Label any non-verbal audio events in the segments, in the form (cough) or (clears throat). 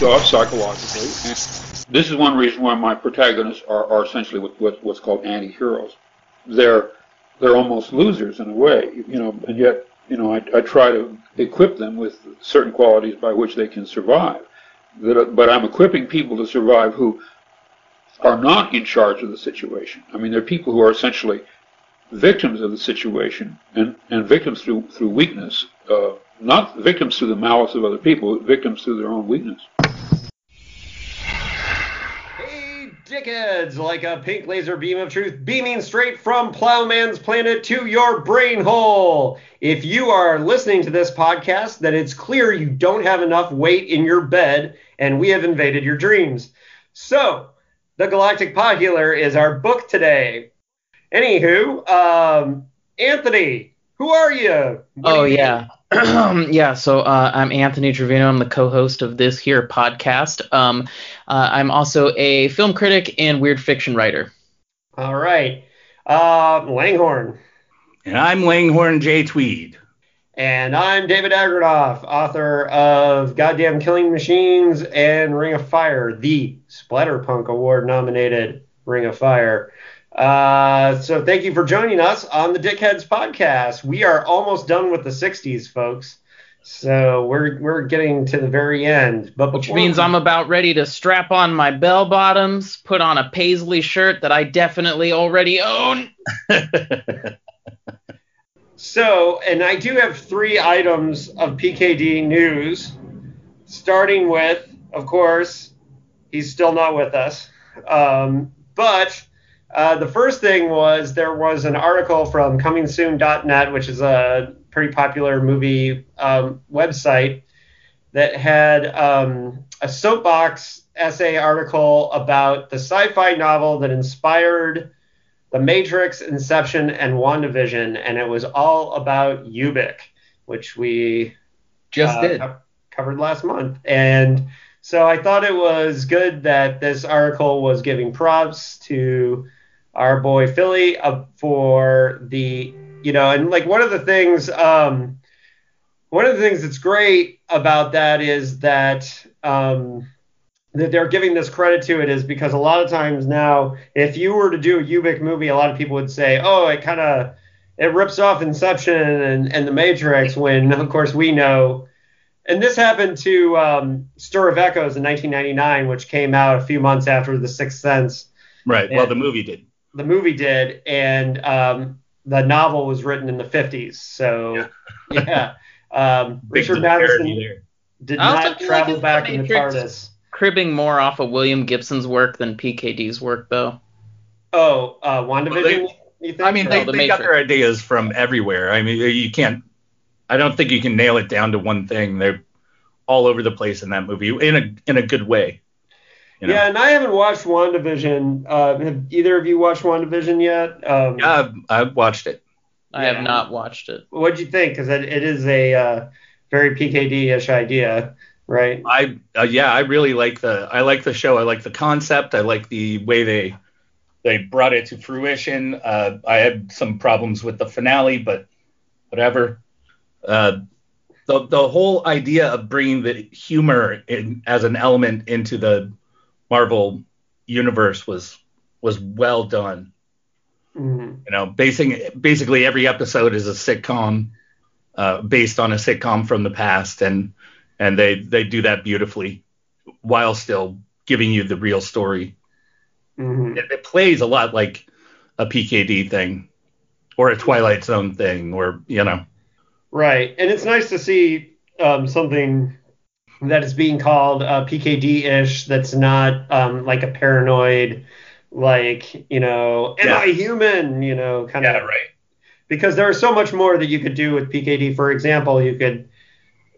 off psychologically. This is one reason why my protagonists are, are essentially what, what, what's called anti-heroes. They're they're almost losers in a way, you know, and yet you know I, I try to equip them with certain qualities by which they can survive. That, but I'm equipping people to survive who are not in charge of the situation. I mean, they're people who are essentially victims of the situation and, and victims through through weakness, uh, not victims through the malice of other people, victims through their own weakness. Hey, dickheads! Like a pink laser beam of truth beaming straight from Plowman's planet to your brain hole. If you are listening to this podcast, then it's clear you don't have enough weight in your bed, and we have invaded your dreams. So, the Galactic Pot Healer is our book today. Anywho, um, Anthony, who are you? What oh do you yeah, (clears throat) yeah. So uh, I'm Anthony Trevino. I'm the co-host of this here podcast. Um, uh, I'm also a film critic and weird fiction writer. All right. Uh, Langhorne. And I'm Langhorne J. Tweed. And I'm David Agranoff, author of Goddamn Killing Machines and Ring of Fire, the Splatterpunk Award nominated Ring of Fire. Uh, so thank you for joining us on the Dickheads podcast. We are almost done with the 60s, folks. So we're we're getting to the very end. But Which means we- I'm about ready to strap on my bell bottoms, put on a paisley shirt that I definitely already own. (laughs) So, and I do have three items of PKD news, starting with, of course, he's still not with us. Um, but uh, the first thing was there was an article from comingsoon.net, which is a pretty popular movie um, website, that had um, a soapbox essay article about the sci fi novel that inspired the Matrix, Inception, and WandaVision, and it was all about Ubik, which we Just uh, did. co- covered last month. And so I thought it was good that this article was giving props to our boy Philly uh, for the, you know, and like one of the things, um, one of the things that's great about that is that um, that they're giving this credit to it is because a lot of times now, if you were to do a Ubik movie, a lot of people would say, oh, it kind of it rips off Inception and, and The Matrix, when of course we know. And this happened to um, Stir of Echoes in 1999, which came out a few months after The Sixth Sense. right. Well, the movie did. The movie did, and um, the novel was written in the 50s. So, yeah. (laughs) Um, Richard Matheson did not travel like back in the Matrix. TARDIS. Cribbing more off of William Gibson's work than PKD's work, though. Oh, uh, WandaVision, Well, they- you think? I mean, Or- they, The they got their ideas from everywhere. I mean, you can't. I don't think you can nail it down to one thing. They're all over the place in that movie in a in a good way. You know? Yeah, and I haven't watched WandaVision. Uh, have either of you watched WandaVision yet? Um, Yeah, I've, I've watched it. I Yeah. have not watched it. What'd you think? Because it, it is a uh, very PKD-ish idea, right? I uh, yeah, I really like the I like the show. I like the concept. I like the way they they brought it to fruition. Uh, I had some problems with the finale, but whatever. Uh, the the whole idea of bringing the humor in, as an element into the Marvel universe was was well done. Mhm. You know, basing basically every episode is a sitcom uh, based on a sitcom from the past, and and they they do that beautifully while still giving you the real story. Mhm. It, it plays a lot like a PKD thing, or a Twilight Zone thing, or you know, Right, and it's nice to see um, something that is being called uh, PKD-ish. That's not um, like a paranoid, like you know, am Yeah. I human? You know, kind of. right. because there is so much more that you could do with PKD. For example, you could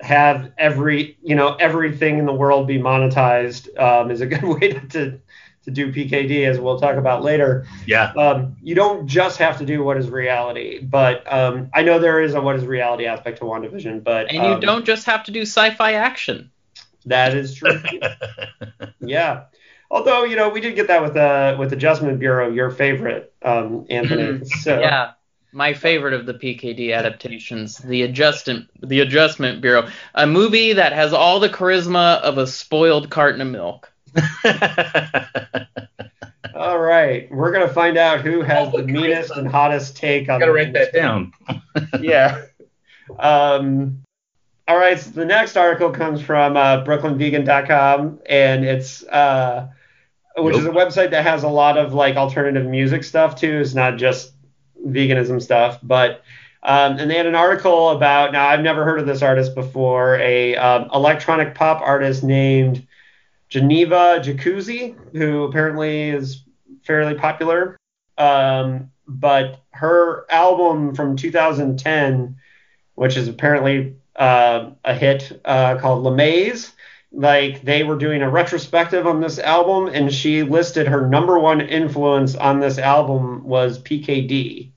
have every you know everything in the world be monetized um, is a good (laughs) way to, to to do PKD, as we'll talk about later. Yeah, Um, you don't just have to do what is reality, but um, I know there is a what is reality aspect to WandaVision, but And you um, don't just have to do sci-fi action. That is true. (laughs) yeah. Although you know we did get that with uh with Adjustment Bureau, your favorite, um, Anthony. (laughs) So Yeah. my favorite of the PKD adaptations, the adjustment the Adjustment Bureau, a movie that has all the charisma of a spoiled carton of milk. (laughs) All right, we're gonna find out who has Oh, the meanest and hottest take on. Gotta the write that down. yeah. Um, all right, so the next article comes from uh, BrooklynVegan.com, and it's uh, which is a website that has a lot of like alternative music stuff too. It's not just veganism stuff, but um, and they had an article about now I've never heard of this artist before, a um, electronic pop artist named Geneva Jacuzzi, who apparently is fairly popular. Um, but her album from 2010, which is apparently uh, a hit uh, called Lamaze, like they were doing a retrospective on this album, and she listed her number one influence on this album was PKD.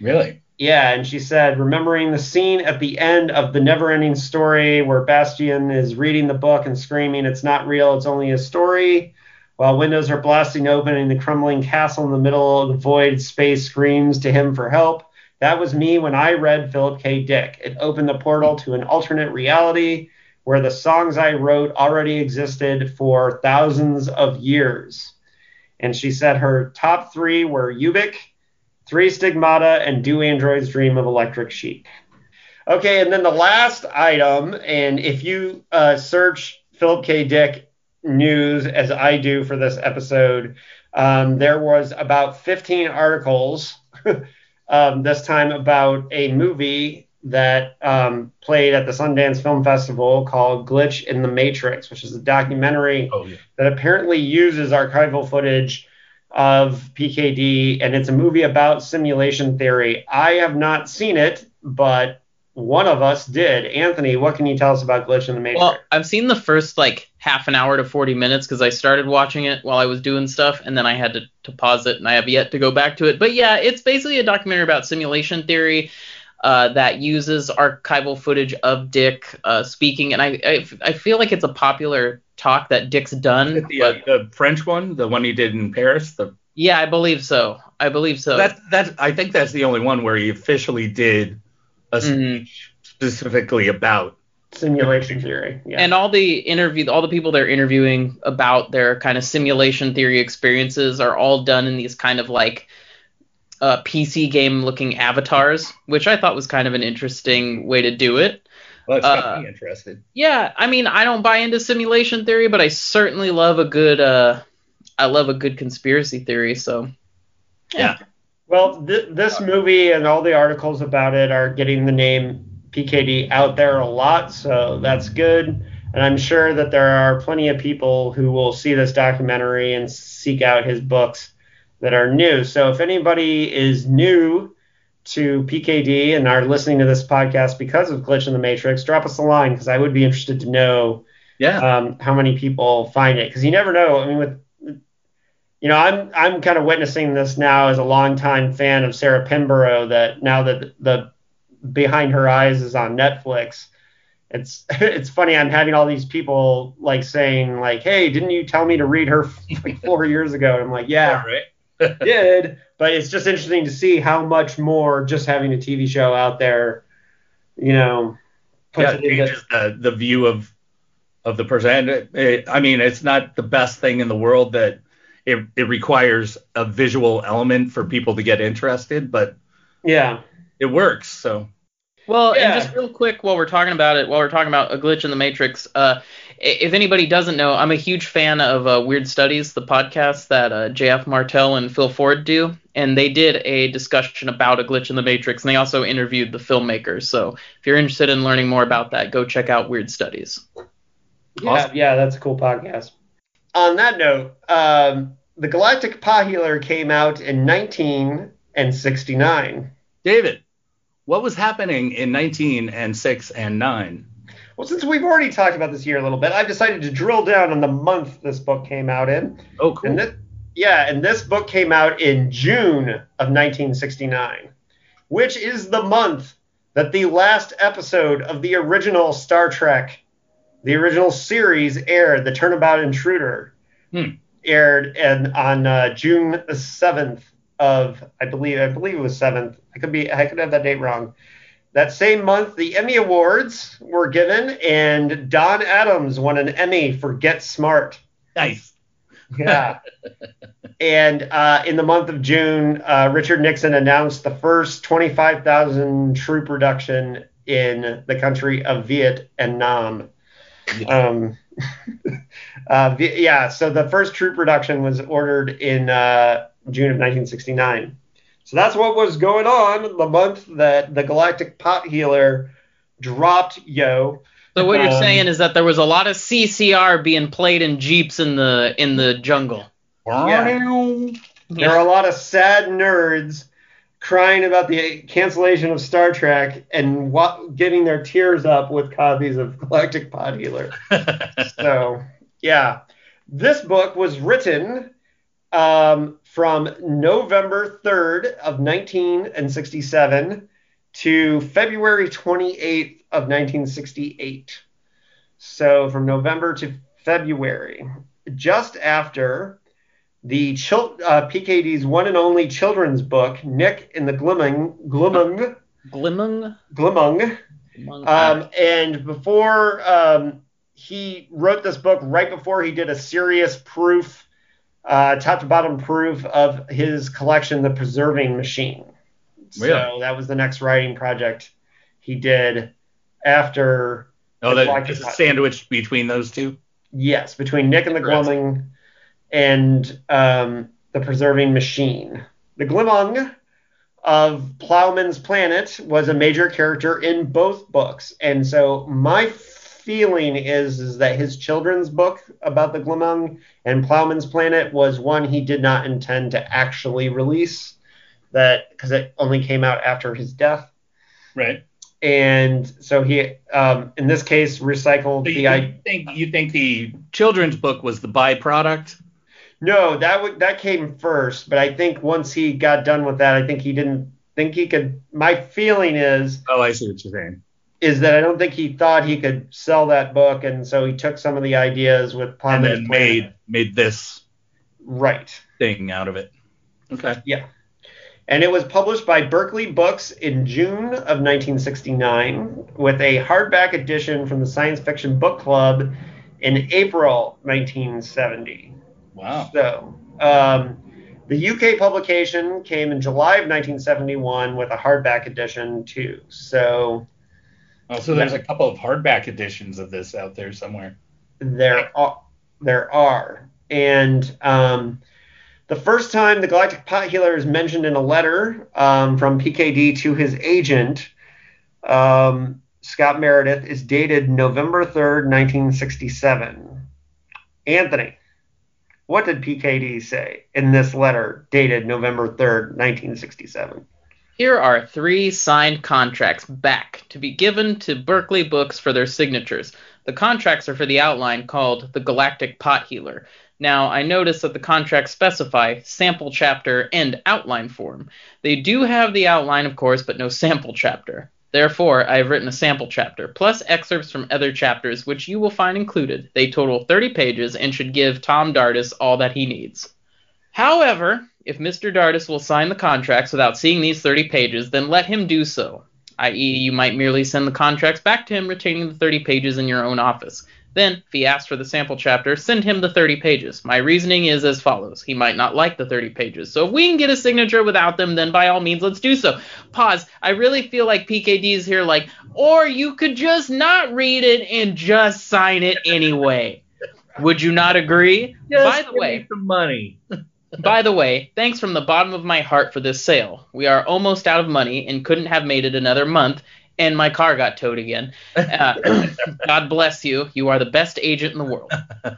Really? Yeah, and she said, remembering the scene at the end of the never ending story where Bastian is reading the book and screaming, It's not real, it's only a story, while windows are blasting open and the crumbling castle in the middle of the void space screams to him for help. That was me when I read Philip K. Dick. It opened the portal to an alternate reality where the songs I wrote already existed for thousands of years. And she said her top three were Ubik, Three Stigmata, and Do Androids Dream of Electric Sheep. Okay, and then the last item, and if you uh, search Philip K. Dick news as I do for this episode, um, there was about 15 articles (laughs) um, this time about a movie that um, played at the Sundance Film Festival called Glitch in the Matrix, which is a documentary Oh yeah. that apparently uses archival footage of PKD, and it's a movie about simulation theory. I have not seen it, but one of us did. Anthony, what can you tell us about Glitch in the Matrix? Well, I've seen the first like half an hour to 40 minutes because I started watching it while I was doing stuff, and then I had to, to pause it, and I have yet to go back to it. But yeah, it's basically a documentary about simulation theory uh, that uses archival footage of Dick uh, speaking, and I, I I feel like it's a popular talk that Dick's done. The, uh, the French one, the one he did in Paris. The yeah, I believe so. I believe so. that that I think that's the only one where he officially did a Mhm. speech specifically about. Simulation theory. Yeah. and all the interview all the people they're interviewing about their kind of simulation theory experiences are all done in these kind of like uh, PC game looking avatars, which I thought was kind of an interesting way to do it. Well, it's got Uh, me interested. Yeah, I mean, I don't buy into simulation theory, but I certainly love a good uh I love a good conspiracy theory, so Yeah. Well, th- this movie and all the articles about it are getting the name PKD out there a lot, so that's good. And I'm sure that there are plenty of people who will see this documentary and seek out his books that are new. So if anybody is new to PKD and are listening to this podcast because of Glitch in the Matrix, drop us a line because I would be interested to know Yeah. um, how many people find it because you never know. I mean, with you know, I'm I'm kind of witnessing this now as a longtime fan of Sarah Pinborough. That now that the Behind Her Eyes is on Netflix, it's (laughs) it's funny. I'm having all these people like saying like, "Hey, didn't you tell me to read her like four (laughs) years ago?" And I'm like, "Yeah, right. Did." (laughs) But it's just interesting to see how much more just having a TV show out there, you know, puts yeah, it it into changes the, the view of of the person. And it- it- I mean, it's not the best thing in the world that it, it requires a visual element for people to get interested, but yeah. It works. So Well, Yeah. and just real quick, while we're talking about it, while we're talking about a glitch in the matrix, uh, if anybody doesn't know, I'm a huge fan of uh, Weird Studies, the podcast that uh, J.F. Martell and Phil Ford do, and they did a discussion about a glitch in the matrix, and they also interviewed the filmmakers. So if you're interested in learning more about that, go check out Weird Studies. Yeah, Awesome. yeah, that's a cool podcast. On that note, um, the Galactic Pot Healer came out in 1969. David, what was happening in 19 and 6 and 9? Well, since we've already talked about this year a little bit, I've decided to drill down on the month this book came out in. Oh, cool. And this, yeah, and this book came out in June of 1969, which is the month that the last episode of the original Star Trek, the original series, aired. The Turnabout Intruder Hmm. aired and on uh, June 7th of I believe I believe it was seventh. I could be I could have that date wrong. That same month, the Emmy Awards were given, and Don Adams won an Emmy for Get Smart. Nice. Yeah. (laughs) and uh, in the month of June, uh, Richard Nixon announced the first 25,000 troop reduction in the country of Vietnam. Um, (laughs) uh, yeah, so the first troop reduction was ordered in uh, June of 1969. So that's what was going on the month that the Galactic Pot Healer dropped Yo. So what you're Um, saying is that there was a lot of CCR being played in jeeps in the in the jungle. Yeah. There are a lot of sad nerds crying about the cancellation of Star Trek and wa- getting their tears up with copies of Galactic Pot Healer. (laughs) So, yeah. This book was written um, from November 3rd of 1967 to February 28th of 1968. So, from November to February, just after the chil- uh, PKD's one and only children's book, Nick in the Glimming, Glimming, Glimmung. Glimmung, Glimmung. um, and before um, he wrote this book, right before he did a serious proof, uh, top to bottom proof of his collection, The Preserving Machine. So Really? that was the next writing project he did after, oh, that, just a sandwich between those two. yes, between Nick and the. Glimming and um, The Preserving Machine. The Glimmung of Plowman's Planet was a major character in both books. And so my feeling is, is that his children's book about the Glimmung and Plowman's Planet was one he did not intend to actually release that because it only came out after his death. Right. And so he, um, in this case, recycled So you, the I think you think the children's book was the byproduct? No, that w- that came first, but I think once he got done with that, I think he didn't think he could. My feeling is Oh, I see what you're saying. Is that I don't think he thought he could sell that book, and so he took some of the ideas with And Plowman's then Planet. made made this right, thing out of it. Okay. Yeah. And it was published by Berkley Books in June of 1969 with a hardback edition from the Science Fiction Book Club in April 1970. Wow. So, um, the UK publication came in July of 1971 with a hardback edition too. So Oh, so there's a couple of hardback editions of this out there somewhere. there are, there are, and um, the first time the Galactic Pot Healer is mentioned in a letter um, from PKD to his agent, um, Scott Meredith, is dated November 3rd, 1967. Anthony, what did PKD say in this letter dated November 3rd, 1967? Here are three signed contracts back to be given to Berkley Books for their signatures. The contracts are for the outline called The Galactic Pot Healer. Now, I notice that the contracts specify sample chapter and outline form. They do have the outline, of course, but no sample chapter. Therefore, I have written a sample chapter, plus excerpts from other chapters, which you will find included. They total 30 pages and should give Tom Dardis all that he needs. However, if Mr. Dardis will sign the contracts without seeing these 30 pages, then let him do so. I.e., you might merely send the contracts back to him retaining the 30 pages in your own office. Then, if he asks for the sample chapter, send him the 30 pages. My reasoning is as follows. He might not like the 30 pages, so if we can get a signature without them, then by all means, let's do so. Pause. I really feel like PKD is here, like, or you could just not read it and just sign it anyway. Would you not agree? by the way, some money. (laughs) by the way, thanks from the bottom of my heart for this sale. We are almost out of money and couldn't have made it another month, and my car got towed again. Uh, (coughs) God bless you. You are the best agent in the world. (laughs)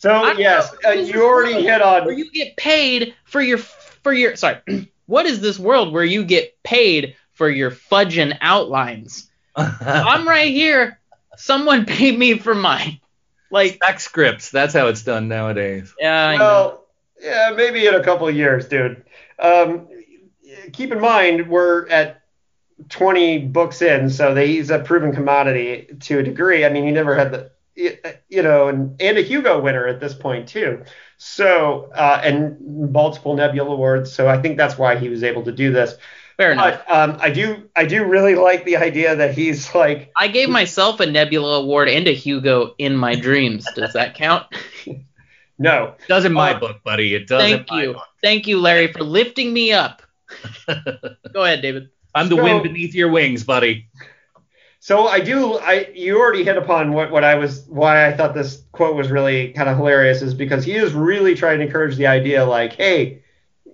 So I- yes, uh, you already hit on Where you get paid for your for your sorry. (clears throat) What is this world where you get paid for your fudging outlines? (laughs) I'm right here. Someone (laughs) paid me for mine. Like, Spec scripts. That's how it's done nowadays. yeah, I know. Yeah, maybe in a couple of years, dude. Um, keep in mind, we're at 20 books in, so they, he's a proven commodity to a degree. I mean, he never had the you know, and, and a Hugo winner at this point too. So uh, and multiple Nebula awards. So I think that's why he was able to do this. Fair enough. But um, I do I do really like the idea that he's like I gave myself a Nebula award and a Hugo in my dreams. Does that count? (laughs) no. It does in my Uh, book, buddy. It does. Thank in my you. book. Thank you, Larry, for lifting me up. (laughs) Go ahead, David. I'm the So- wind beneath your wings, buddy. So I do I you already hit upon what what I was why I thought this quote was really kind of hilarious is because he is really trying to encourage the idea like hey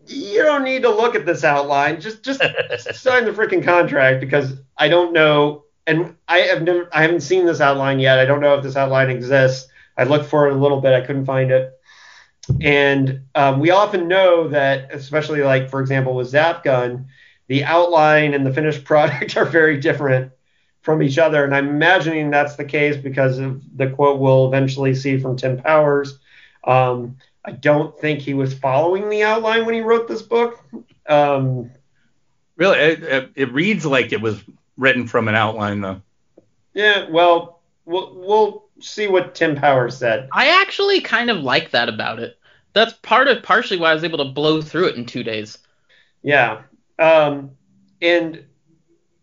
you don't need to look at this outline just just (laughs) sign the freaking contract because I don't know and I have never I haven't seen this outline yet I don't know if this outline exists I looked for it a little bit I couldn't find it and um, we often know that especially like for example with Zap Gun the outline and the finished (laughs) product are very different from each other. And I'm imagining that's the case because of the quote we'll eventually see from Tim Powers. Um, I don't think he was following the outline when he wrote this book. Um, Really, it, it, it reads like it was written from an outline, though. yeah, well, we'll we'll see what Tim Powers said. I actually kind of like that about it. That's part of partially why I was able to blow through it in two days. Yeah. Um, and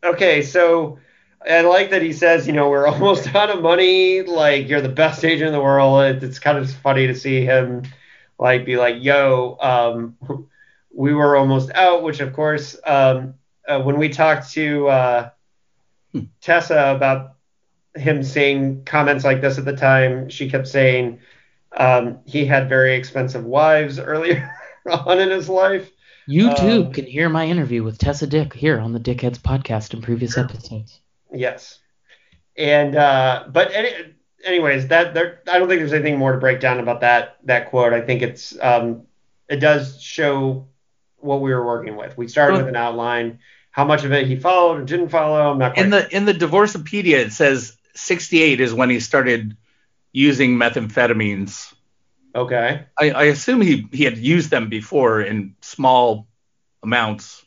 okay, so I like that he says, you know, we're almost out of money. Like you're the best agent in the world. It's kind of funny to see him like be like, yo, um, we were almost out. Which of course, um, uh, when we talked to uh, Tessa about him saying comments like this at the time, she kept saying um, he had very expensive wives earlier (laughs) on in his life. You too Um, can hear my interview with Tessa Dick here on the Dickheads podcast in previous episodes. Yes. And uh, but any, anyways, that there I don't think there's anything more to break down about that that quote. I think it's um, it does show what we were working with. We started Well- with an outline. How much of it he followed or didn't follow, I'm not quite In the in the Divorcepedia, it says 68 is when he started using methamphetamines. okay. I, I assume he, he had used them before in small amounts.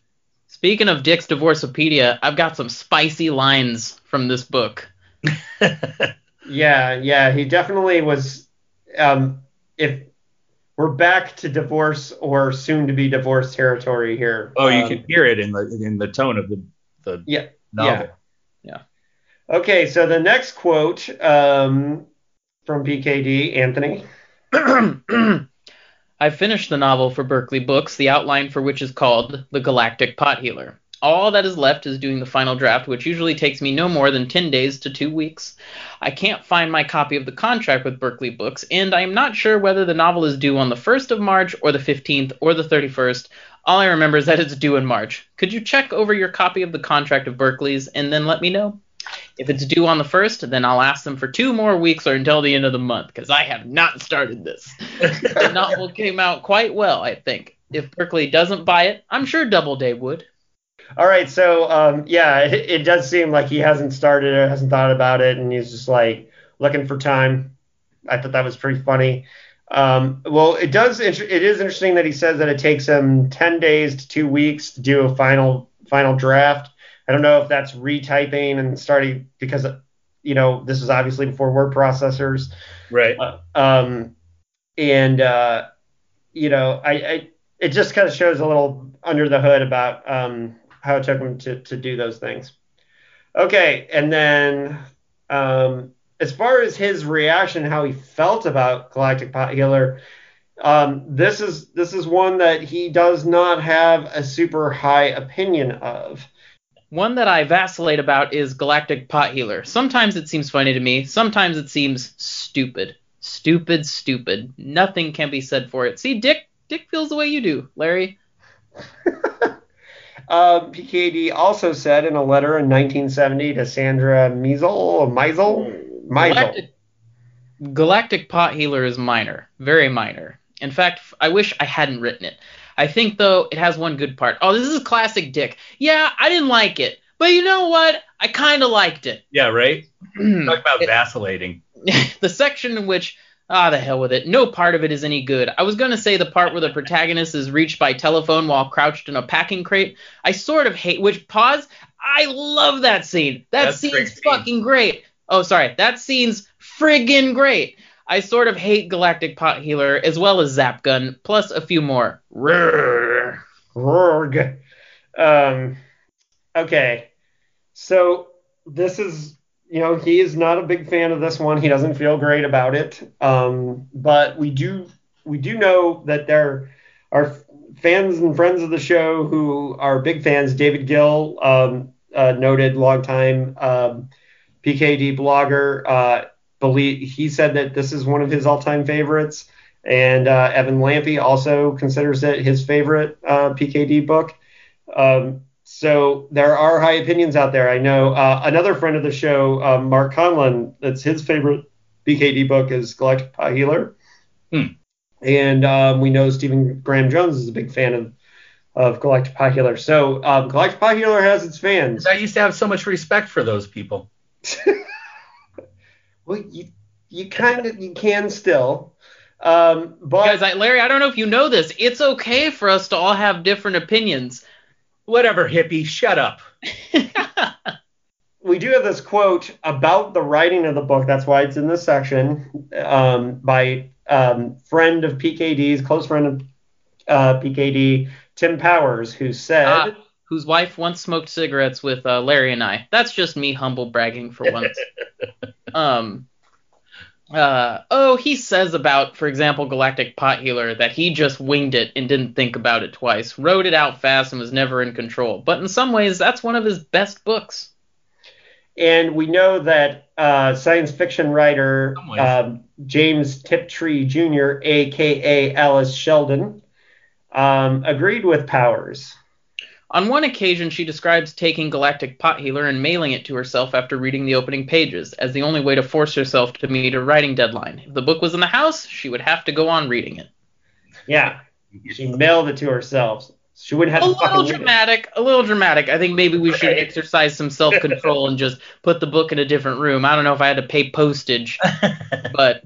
Speaking of Dick's Divorcepedia, I've got some spicy lines from this book. (laughs) Yeah, yeah, he definitely was. Um, if we're back to divorce or soon to be divorced territory here. oh, you Um, can hear it in the in the tone of the the Yeah, novel. Okay, so the next quote um, from PKD, Anthony. (clears throat) I finished the novel for Berkley Books, the outline for which is called The Galactic Pot Healer. All that is left is doing the final draft, which usually takes me no more than 10 days to two weeks. I can't find my copy of the contract with Berkley Books, and I am not sure whether the novel is due on the 1st of March, or the 15th, or the 31st. All I remember is that it's due in March. Could you check over your copy of the contract of Berkley's and then let me know? If it's due on the 1st, then I'll ask them for two more weeks or until the end of the month, because I have not started this. (laughs) the novel came out quite well, I think. If Berkley doesn't buy it, I'm sure Doubleday would. All right, so um, yeah, it, it does seem like he hasn't started it, hasn't thought about it, and he's just like looking for time. I thought that was pretty funny. Um, well, it does. It is interesting that he says that it takes him ten days to two weeks to do a final final draft. I don't know if that's retyping and starting because you know this is obviously before word processors. Right. Um, and uh, you know, I, I it just kind of shows a little under the hood about um, how it took him to to do those things. Okay, and then um, as far as his reaction, how he felt about Galactic Pot Healer, um, this is this is one that he does not have a super high opinion of. One that I vacillate about is Galactic Pot Healer. Sometimes it seems funny to me, sometimes it seems stupid. Stupid, stupid. Nothing can be said for it. See, Dick Dick feels the way you do, Larry. (laughs) Uh, PKD also said in a letter in 1970 to Sandra Miesel, Miesel, Miesel. Galactic, Galactic Pot Healer is minor, very minor. In fact, I wish I hadn't written it. I think though it has one good part. Oh, this is classic Dick. Yeah, I didn't like it, but you know what? I kind of liked it. Yeah, right. (clears throat) Talk about It- vacillating. (laughs) the section in which ah the hell with it no part of it is any good i was going to say the part where the protagonist is reached by telephone while crouched in a packing crate i sort of hate which pause i love that scene that That's a great scene's fucking great oh sorry that scene's friggin' great. I sort of hate Galactic Pot Healer as well as Zap Gun, plus a few more. Rorg. Um, okay. So this is, you know, he is not a big fan of this one. He doesn't feel great about it. Um, but we do we do know that there are fans and friends of the show who are big fans. David Gill, um, noted longtime um, PKD blogger, uh, believe he said that this is one of his all-time favorites. And uh, Evan Lampe also considers it his favorite uh, PKD book. Um, so there are high opinions out there. I know uh, another friend of the show, um, Mark Conlon, that's his favorite PKD book is Galactic Healer. Hmm. And um, we know Stephen Graham Jones is a big fan of, of Galactic Healer. So um, Galactic Healer has its fans. I used to have so much respect for those people. (laughs) well, you, you kind of, you can still. Um, but Guys, I, Larry, I don't know if you know this. It's okay for us to all have different opinions. Whatever, hippie, shut up. (laughs) we do have this quote about the writing of the book. That's why it's in this section um, by um, friend of PKD's, close friend of uh, PKD, Tim Powers, who said, Ah, whose wife once smoked cigarettes with uh, Larry and I. That's just me humble bragging for once. (laughs) um, uh, oh, he says about, for example, Galactic Pot Healer that he just winged it and didn't think about it twice, wrote it out fast and was never in control. But in some ways, that's one of his best books. and we know that uh, science fiction writer um, James Tiptree Jr., aka Alice Sheldon, um, agreed with Powers. On one occasion, she describes taking Galactic Pot Healer and mailing it to herself after reading the opening pages, as the only way to force herself to meet a writing deadline. If the book was in the house, she would have to go on reading it. Yeah, she mailed it to herself. She wouldn't have A to little fucking read it. dramatic, a little dramatic. I think maybe we should Right. exercise some self control and just put the book in a different room. I don't know if I had to pay postage, (laughs) but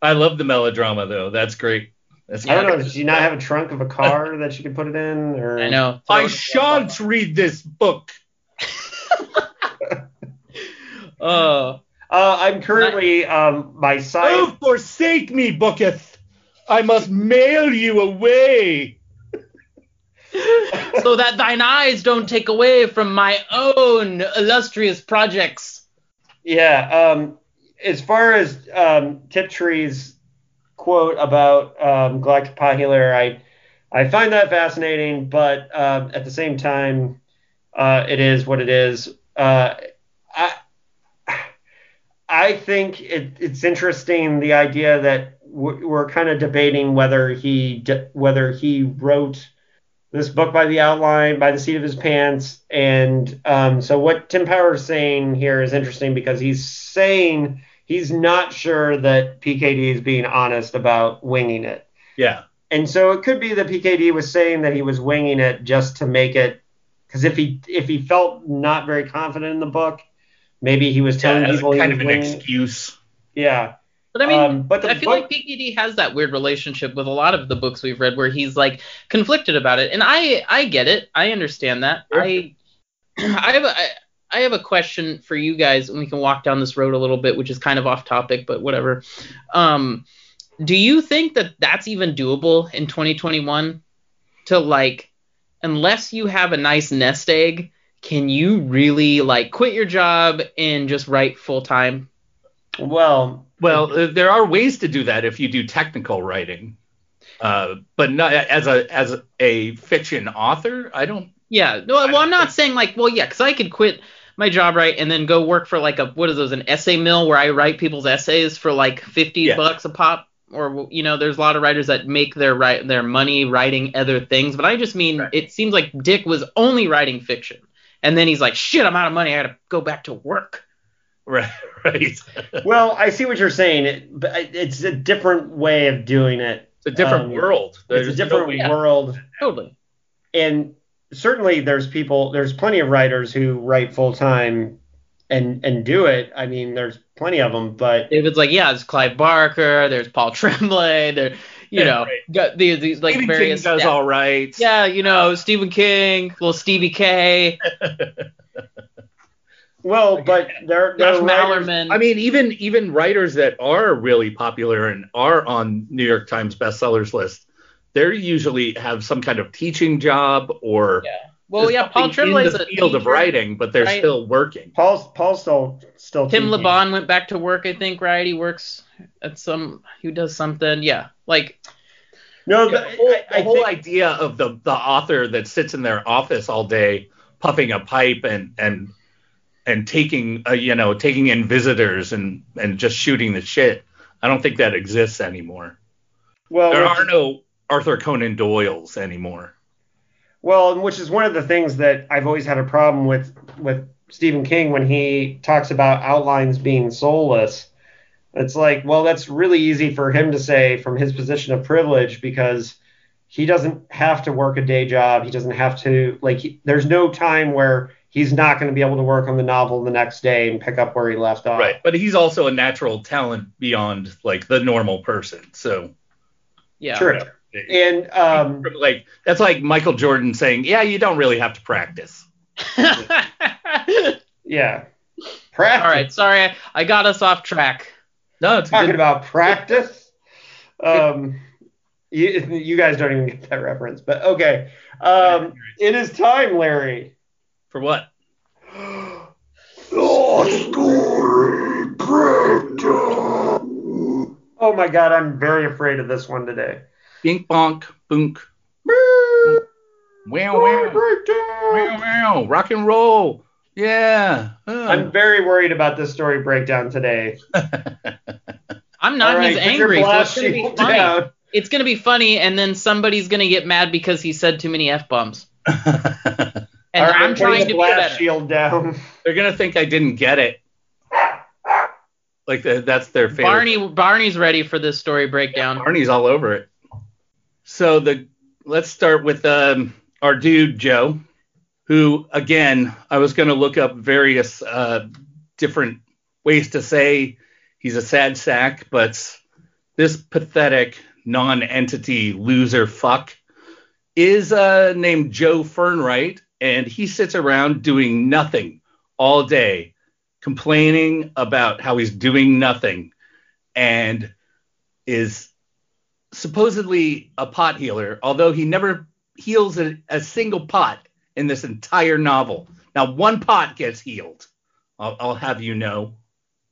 I love the melodrama though. That's great. That's I don't know. great. Does she not have a trunk of a car that she could put it in? Or I know. I shan't read this book. Oh, (laughs) Uh, I'm currently um, my side. Oh, forsake me, Booketh. I must mail you away. (laughs) so that thine eyes don't take away from my own illustrious projects. Yeah. Um, as far as um, Tiptree's quote about um, I I find that fascinating, but um, at the same time, uh, it is what it is. Uh, I I think it, it's interesting the idea that we're, we're kind of debating whether he whether he wrote this book by the outline, by the seat of his pants. And um, so what Tim Power is saying here is interesting because he's saying he's not sure that PKD is being honest about winging it. Yeah. And so it could be that PKD was saying that he was winging it just to make it because if he if he felt not very confident in the book, maybe he was telling yeah as people he kind was of an winging it. excuse. Yeah. But I mean, Um, but the I feel book- like PKD has that weird relationship with a lot of the books we've read, where he's like conflicted about it, and I I get it, I understand that. Sure. I (clears throat) I have a I, I have a question for you guys, and we can walk down this road a little bit, which is kind of off topic, but whatever. Um, do you think that that's even doable in 2021? To like, unless you have a nice nest egg, can you really like quit your job and just write full time? Well, Well, uh, there are ways to do that if you do technical writing, uh, but not as a as a fiction author. I don't. Yeah. No, well, I'm not saying like, well, yeah, because I could quit my job, right, and then go work for like a what is those, an essay mill where I write people's essays for like 50 Yeah. bucks a pop, or you know, there's a lot of writers that make their right their money writing other things, but I just mean Right. it seems like Dick was only writing fiction, and then he's like, shit, I'm out of money, I gotta go back to work. Right. (laughs) Right. well, I see what you're saying, it, but it's a different way of doing it. It's a different Um, world. There's it's a different no yeah. world, Totally. and certainly there's people, there's plenty of writers who write full time and and do it. I mean, there's plenty of them, but David's like, yeah, there's Clive Barker, there's Paul Tremblay, there, you Yeah, know, right. got these, these like Stephen King does yeah. all right. Yeah, you know, Stephen King, little Stevie K. (laughs) Well, but there, there Josh are writers- Malerman. I mean, even even writers that are really popular and are on New York Times bestsellers list, they usually have some kind of teaching job or yeah. Well, yeah, Paul something Tremblay in is the a field of writing, but they're right? still working. Paul's Paul's still still Tim teaching. Lebbon went back to work, I think, right? He works at some, he does something. Yeah. Like, No, the but whole, I, I the whole think, idea of the the author that sits in their office all day puffing a pipe and and and taking uh, you know taking in visitors and and just shooting the shit. I don't think that exists anymore. well, There are no Arthur Conan Doyle's anymore. Well, which is one of the things that I've always had a problem with with Stephen King when he talks about outlines being soulless. It's like, well, that's really easy for him to say from his position of privilege because he doesn't have to work a day job. He doesn't have to like. He, there's no time where he's not going to be able to work on the novel the next day and pick up where he left off. Right, but he's also a natural talent beyond like the normal person. So yeah. True. And um, (laughs) like that's like Michael Jordan saying, "Yeah, you don't really have to practice." (laughs) yeah, All practice. right. Sorry. I, I got us off track. No, it's talking good. about practice. (laughs) Um, you, you guys don't even get that reference, but okay. Um, it is time, Larry. For what? Oh my God, I'm very afraid of this one today. Bink bonk boonk. Wow wow. Wow wow. Rock and roll. Yeah. Oh. I'm very worried about this story breakdown today. (laughs) I'm not. All right, he's put your angry. So it's gonna be funny. down. It's gonna be funny, and then somebody's gonna get mad because he said too many f bombs. (laughs) And All right, I'm trying the to be blast better. shield down. They're gonna think I didn't get it. Like the, that's their favorite. Barney Barney's ready for this story breakdown. Barney's all over it. So the let's start with um, our dude Joe, who again I was going to look up various uh, different ways to say he's a sad sack, but this pathetic non-entity loser fuck is uh, named Joe Fernwright, and he sits around doing nothing all day, complaining about how he's doing nothing, and is supposedly a pot healer, although he never heals a, a single pot in this entire novel. Now, one pot gets healed, I'll, I'll have you know.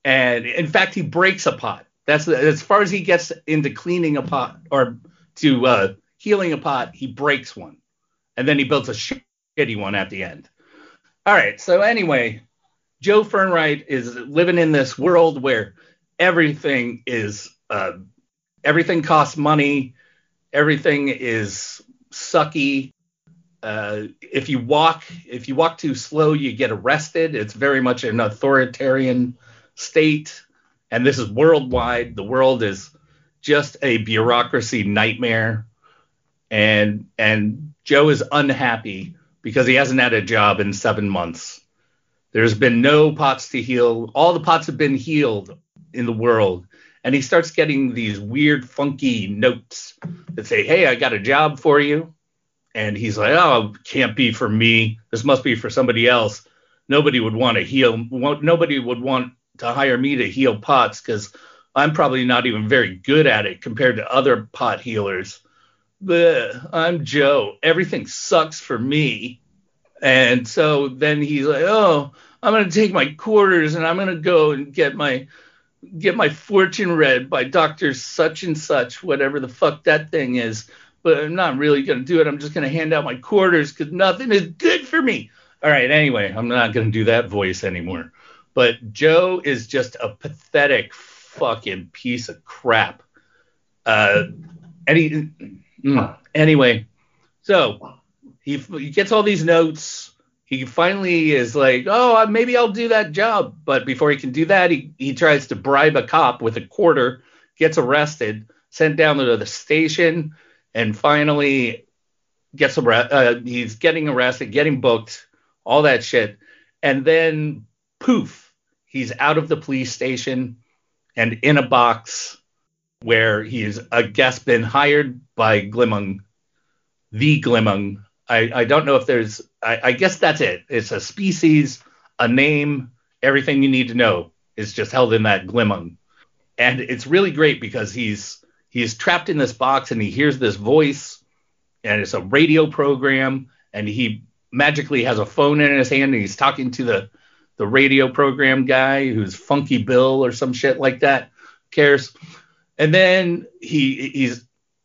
And in fact, he breaks a pot. That's as far as he gets into cleaning a pot or to uh, healing a pot, he breaks one. And then he builds a shitty one at the end. All right. So, anyway, Joe Fernwright is living in this world where everything is uh, everything costs money. Everything is sucky. Uh, if you walk, if you walk too slow, you get arrested. It's very much an authoritarian state, and this is worldwide. The world is just a bureaucracy nightmare, and and Joe is unhappy because he hasn't had a job in seven months. There's been no pots to heal. All the pots have been healed in the world and he starts getting these weird, funky notes that say, "Hey, I got a job for you," and he's like, "Oh, can't be for me. This must be for somebody else. Nobody would want to heal. Nobody would want to hire me to heal pots because I'm probably not even very good at it compared to other pot healers. Bleh, I'm Joe. Everything sucks for me." And so then he's like, "Oh, I'm gonna take my quarters and I'm gonna go and get my." Get my fortune read by Dr. Such and Such, whatever the fuck that thing is. But I'm not really going to do it. I'm just going to hand out my quarters because nothing is good for me. All right. Anyway, I'm not going to do that voice anymore. But Joe is just a pathetic fucking piece of crap. Uh, he, mm, anyway, so he, he gets all these notes he finally is like, oh, maybe I'll do that job. But before he can do that, he, he tries to bribe a cop with a quarter, gets arrested, sent down to the station, and finally gets arrested. Uh, he's getting arrested, getting booked, all that shit. And then, poof, he's out of the police station and in a box where he's, I guess, been hired by Glimmung, the Glimmung. I, I don't know if there's I, I guess that's it. It's a species, a name, everything you need to know is just held in that Glimmung. And it's really great because he's he's trapped in this box and he hears this voice and it's a radio program and he magically has a phone in his hand and he's talking to the the radio program guy who's Funky Bill or some shit like that. Cares. And then he he's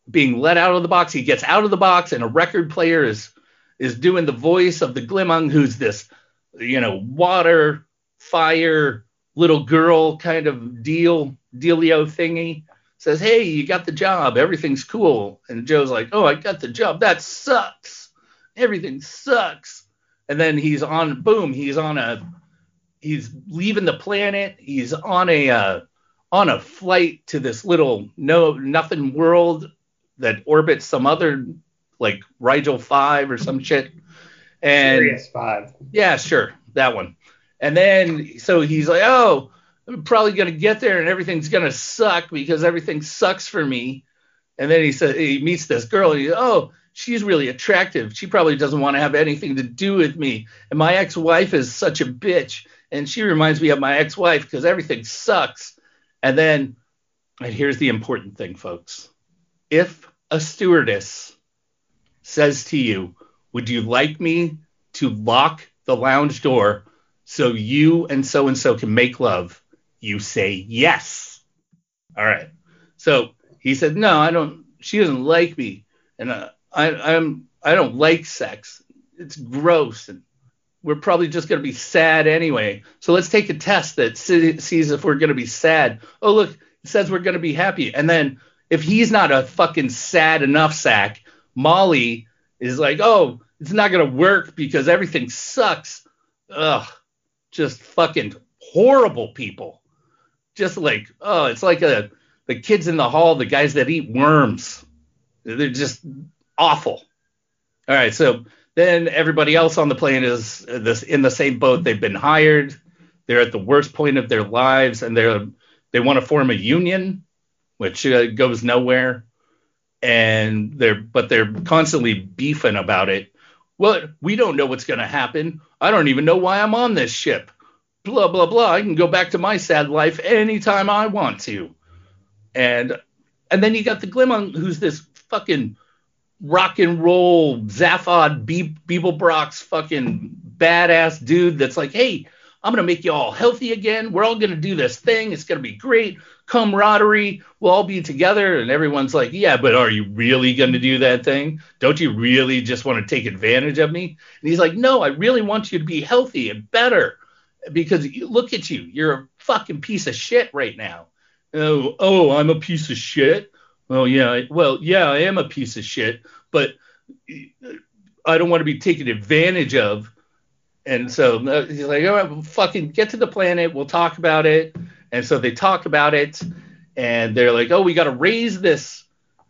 being let out of the box. He gets out of the box and a record player is is doing the voice of the Glimmung, who's this, you know, water, fire, little girl kind of deal, dealio thingy. Says, hey, you got the job. Everything's cool. And Joe's like, oh, I got the job. That sucks. Everything sucks. And then he's on, boom, he's on a, he's leaving the planet. He's on a, uh, on a flight to this little no nothing world that orbits some other like Rigel Five or some shit. And Sirius Five. Yeah, sure, that one. And then so he's like, oh, I'm probably gonna get there and everything's gonna suck because everything sucks for me. And then he says he meets this girl and he, oh, she's really attractive. She probably doesn't want to have anything to do with me. And my ex-wife is such a bitch, and she reminds me of my ex-wife because everything sucks. And then, and here's the important thing, folks. If a stewardess says to you, Would you like me to lock the lounge door so you and so and so can make love? You say yes. All right. So he said, No, I don't. She doesn't like me, and uh, I, I'm I don't like sex. It's gross, and we're probably just going to be sad anyway. So let's take a test that sees if we're going to be sad. Oh, look, it says we're going to be happy. And then if he's not a fucking sad enough sack, Molly is like, oh, it's not to work because everything sucks. Ugh, just fucking horrible people. Just like, oh, it's like a, the kids in the hall, the guys that eat worms. They're just awful. All right, so then everybody else on the plane is this in the same boat. They've been hired. They're at the worst point of their lives, and they're they want to form a union, which uh, goes nowhere. And they're but they're constantly beefing about it. Well, we don't know what's going to happen. I don't even know why I'm on this ship. Blah blah blah. I can go back to my sad life anytime I want to. And and then you got the Glimmung, who's this fucking rock and roll Zaphod Be- Beeblebrox fucking badass dude that's like, hey, I'm gonna make you all healthy again. We're all gonna do this thing. It's gonna be great. Camaraderie. We'll all be together. And everyone's like, yeah, but are you really gonna do that thing? Don't you really just want to take advantage of me? And he's like, no, I really want you to be healthy and better because look at you. You're a fucking piece of shit right now. Oh, oh, I'm a piece of shit. Well, yeah, well, yeah, I am a piece of shit, but I don't want to be taken advantage of. And so uh, he's like, all right, well, fucking get to the planet. We'll talk about it. And so they talk about it, and they're like, oh, we got to raise this.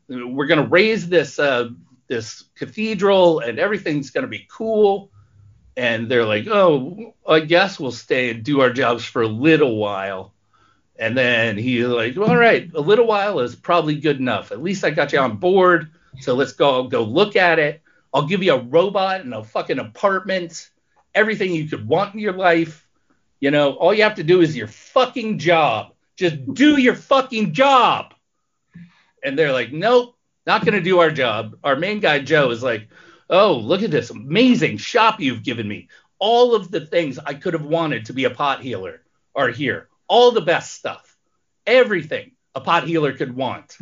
We're gonna raise this uh, this cathedral, and everything's gonna be cool. And they're like, oh, I guess we'll stay and do our jobs for a little while. And then he's like, all right, a little while is probably good enough. At least I got you on board. So let's go go look at it. I'll give you a robot and a fucking apartment, everything you could want in your life. You know, all you have to do is your fucking job. Just do your fucking job. And they're like, nope, not going to do our job. Our main guy, Joe, is like, oh, look at this amazing shop you've given me. All of the things I could have wanted to be a pot healer are here all the best stuff, everything a pot healer could want.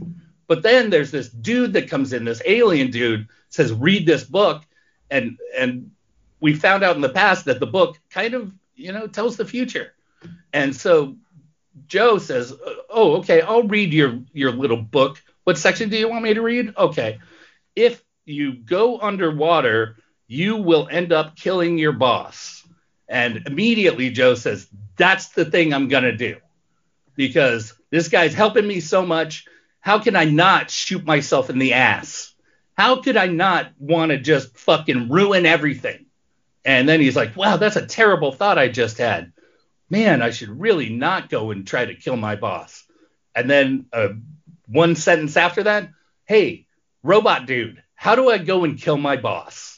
But then there's this dude that comes in, this alien dude, says, read this book. And and we found out in the past that the book kind of, you know, tells the future. And so Joe says, Oh, okay, I'll read your your little book. What section do you want me to read? Okay. If you go underwater, you will end up killing your boss. And immediately Joe says, That's the thing I'm going to do because this guy's helping me so much. How can I not shoot myself in the ass? How could I not want to just fucking ruin everything? And then he's like, Wow, that's a terrible thought I just had. Man, I should really not go and try to kill my boss. And then uh, one sentence after that, Hey, robot dude, how do I go and kill my boss?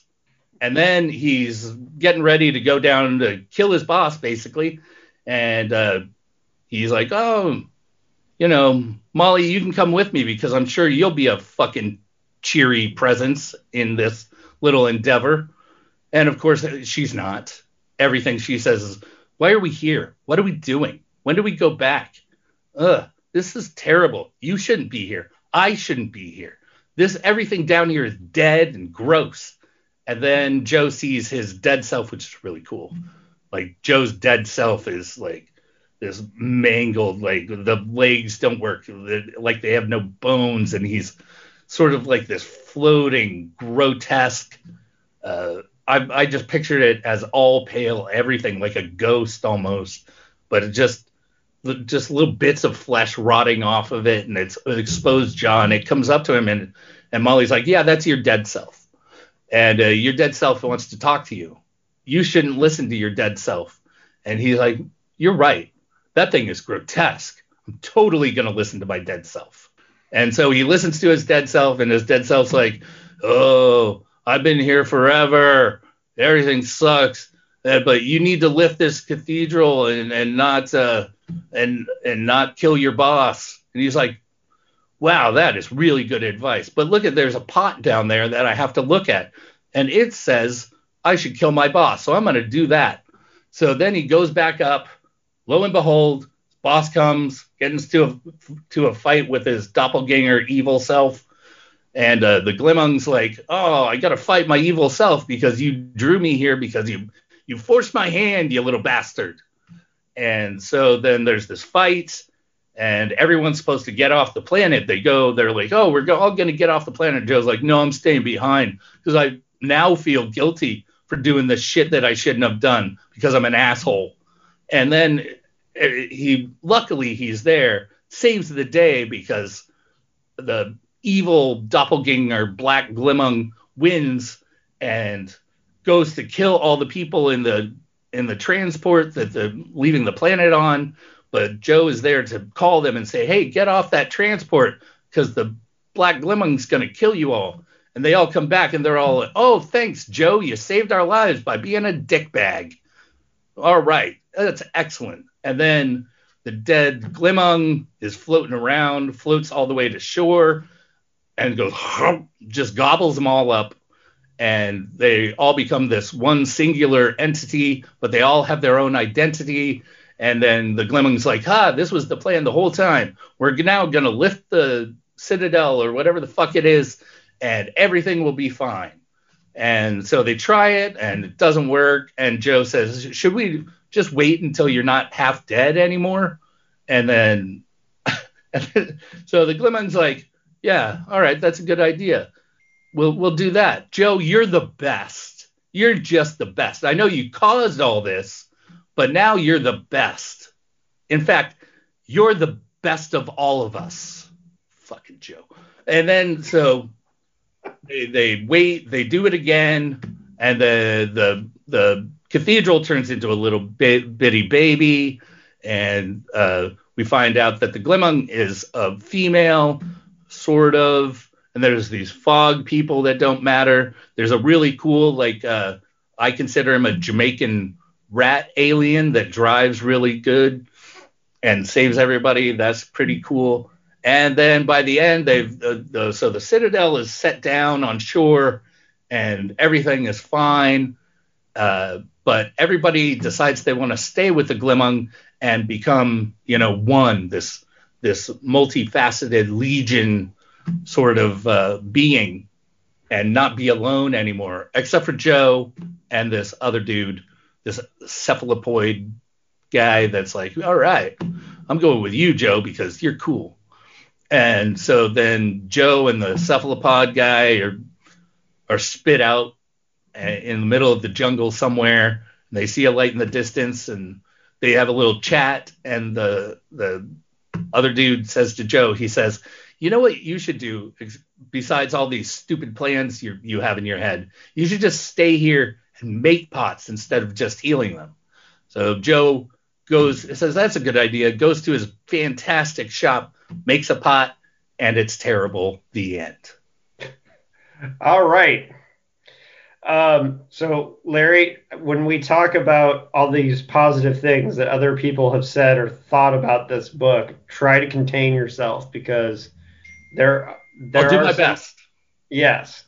and then he's getting ready to go down to kill his boss basically and uh, he's like, "Oh, you know, Molly, you can come with me because I'm sure you'll be a fucking cheery presence in this little endeavor." And of course, she's not. Everything she says is, "Why are we here? What are we doing? When do we go back? Ugh, this is terrible. You shouldn't be here. I shouldn't be here. This everything down here is dead and gross." And then Joe sees his dead self, which is really cool. Like Joe's dead self is like this mangled, like the legs don't work, like they have no bones, and he's sort of like this floating, grotesque. Uh, I, I just pictured it as all pale, everything like a ghost almost, but it just just little bits of flesh rotting off of it, and it's exposed jaw. And it comes up to him, and and Molly's like, "Yeah, that's your dead self." and uh, your dead self wants to talk to you. You shouldn't listen to your dead self. And he's like, You're right. That thing is grotesque. I'm totally to listen to my dead self. And so he listens to his dead self, and his dead self's like, Oh, I've been here forever. Everything sucks. Uh, but you need to lift this cathedral and, and not uh, and and not kill your boss. And he's like, wow, that is really good advice. But look at there's a pot down there that I have to look at, and it says I should kill my boss, so I'm going to do that. So then he goes back up. Lo and behold, boss comes, gets into a, to a fight with his doppelganger evil self. And uh, the Glimmung's like, oh, I got to fight my evil self because you drew me here because you you forced my hand, you little bastard. And so then there's this fight and everyone's supposed to get off the planet. They go, they're like, oh, we're all to get off the planet. Joe's like, no, I'm staying behind because I now feel guilty for doing the shit that I shouldn't have done because I'm an asshole. And then eh, he, luckily, he's there, saves the day because the evil doppelganger Black Glimmung wins and goes to kill all the people in the in the transport that the leaving the planet on but Joe is there to call them and say, hey, get off that transport because the Black Glimmung's going to kill you all. And they all come back and they're all, oh, thanks, Joe. You saved our lives by being a dickbag. All right. That's excellent. And then the dead Glimmung is floating around, floats all the way to shore, and goes, just gobbles them all up. And they all become this one singular entity, but they all have their own identity and then the Glimmung's like, ha, this was the plan the whole time. We're now going to lift the Citadel or whatever the fuck it is, and everything will be fine. And so they try it, and it doesn't work. And Joe says, should we just wait until you're not half dead anymore? And then, (laughs) so the Glimmung's like, yeah, all right, that's a good idea. We'll we'll do that. Joe, you're the best. You're just the best. I know you caused all this, but now you're the best. In fact, you're the best of all of us. Fucking Joe. And then so they, they wait, they do it again, and the the the cathedral turns into a little bit, bitty baby, and uh, we find out that the Glimmung is a female, sort of, and there's these fog people that don't matter. There's a really cool, like, uh, I consider him a Jamaican rat alien that drives really good and saves everybody. That's pretty cool. And then by the end, they've the, the, so the Citadel is set down on shore, and everything is fine. Uh, but everybody decides they want to stay with the Glimmung and become, you know, one this this multifaceted legion sort of uh, being, and not be alone anymore, except for Joe and this other dude this cephalopoid guy that's like, all right, I'm going with you, Joe, because you're cool. And so then Joe and the cephalopod guy are are spit out in the middle of the jungle somewhere. And they see a light in the distance, and they have a little chat. And the the other dude says to Joe, he says, "You know what you should do besides all these stupid plans you you have in your head? You should just stay here and make pots instead of just healing them. So Joe goes says that's a good idea. Goes to his fantastic shop, makes a pot, and it's terrible. The end. All right. Um, so, Larry, when we talk about all these positive things that other people have said or thought about this book, try to contain yourself because there, there I'll do my some- best. Yes.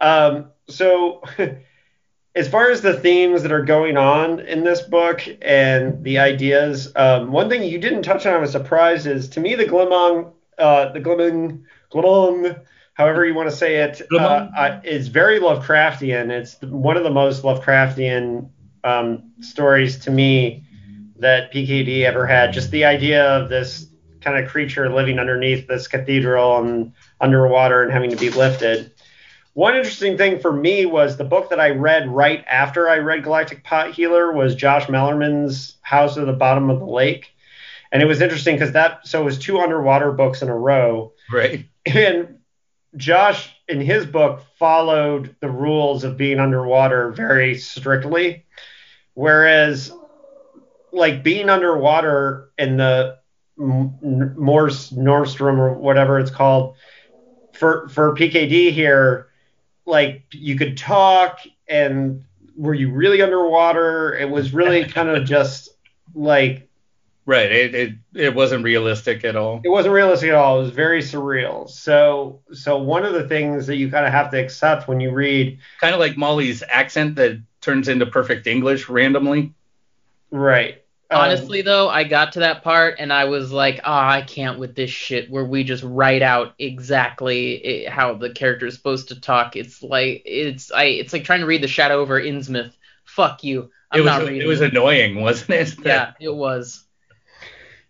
Um, so, (laughs) as far as the themes that are going on in this book and the ideas, um, one thing you didn't touch on, I was surprised, is to me the Glimong, uh, the Glimong, Glimong, however you want to say it, uh, uh, is very Lovecraftian. It's one of the most Lovecraftian um, stories to me that PKD ever had. Just the idea of this kind of creature living underneath this cathedral and underwater and having to be lifted. One interesting thing for me was the book that I read right after I read Galactic Pot Healer was Josh Malerman's House at the Bottom of the Lake. And it was interesting because that, so it was two underwater books in a row. Right. And Josh, in his book, followed the rules of being underwater very strictly. Whereas, like being underwater in the Mare Nostrum or whatever it's called for for PKD here, like you could talk and were you really underwater? It was really (laughs) kind of just like Right. It, it it wasn't realistic at all. it wasn't realistic at all. It was very surreal. So so one of the things that you kind of have to accept when you read Kind of like Molly's accent that turns into perfect English randomly. right. Um, Honestly, though, I got to that part and I was like, ah, I can't with this shit where we just write out exactly i how the character is supposed to talk. It's like it's I it's like trying to read the Shadow over Innsmouth. Fuck you. I'm it was not reading. it was annoying, wasn't it? yeah, it was.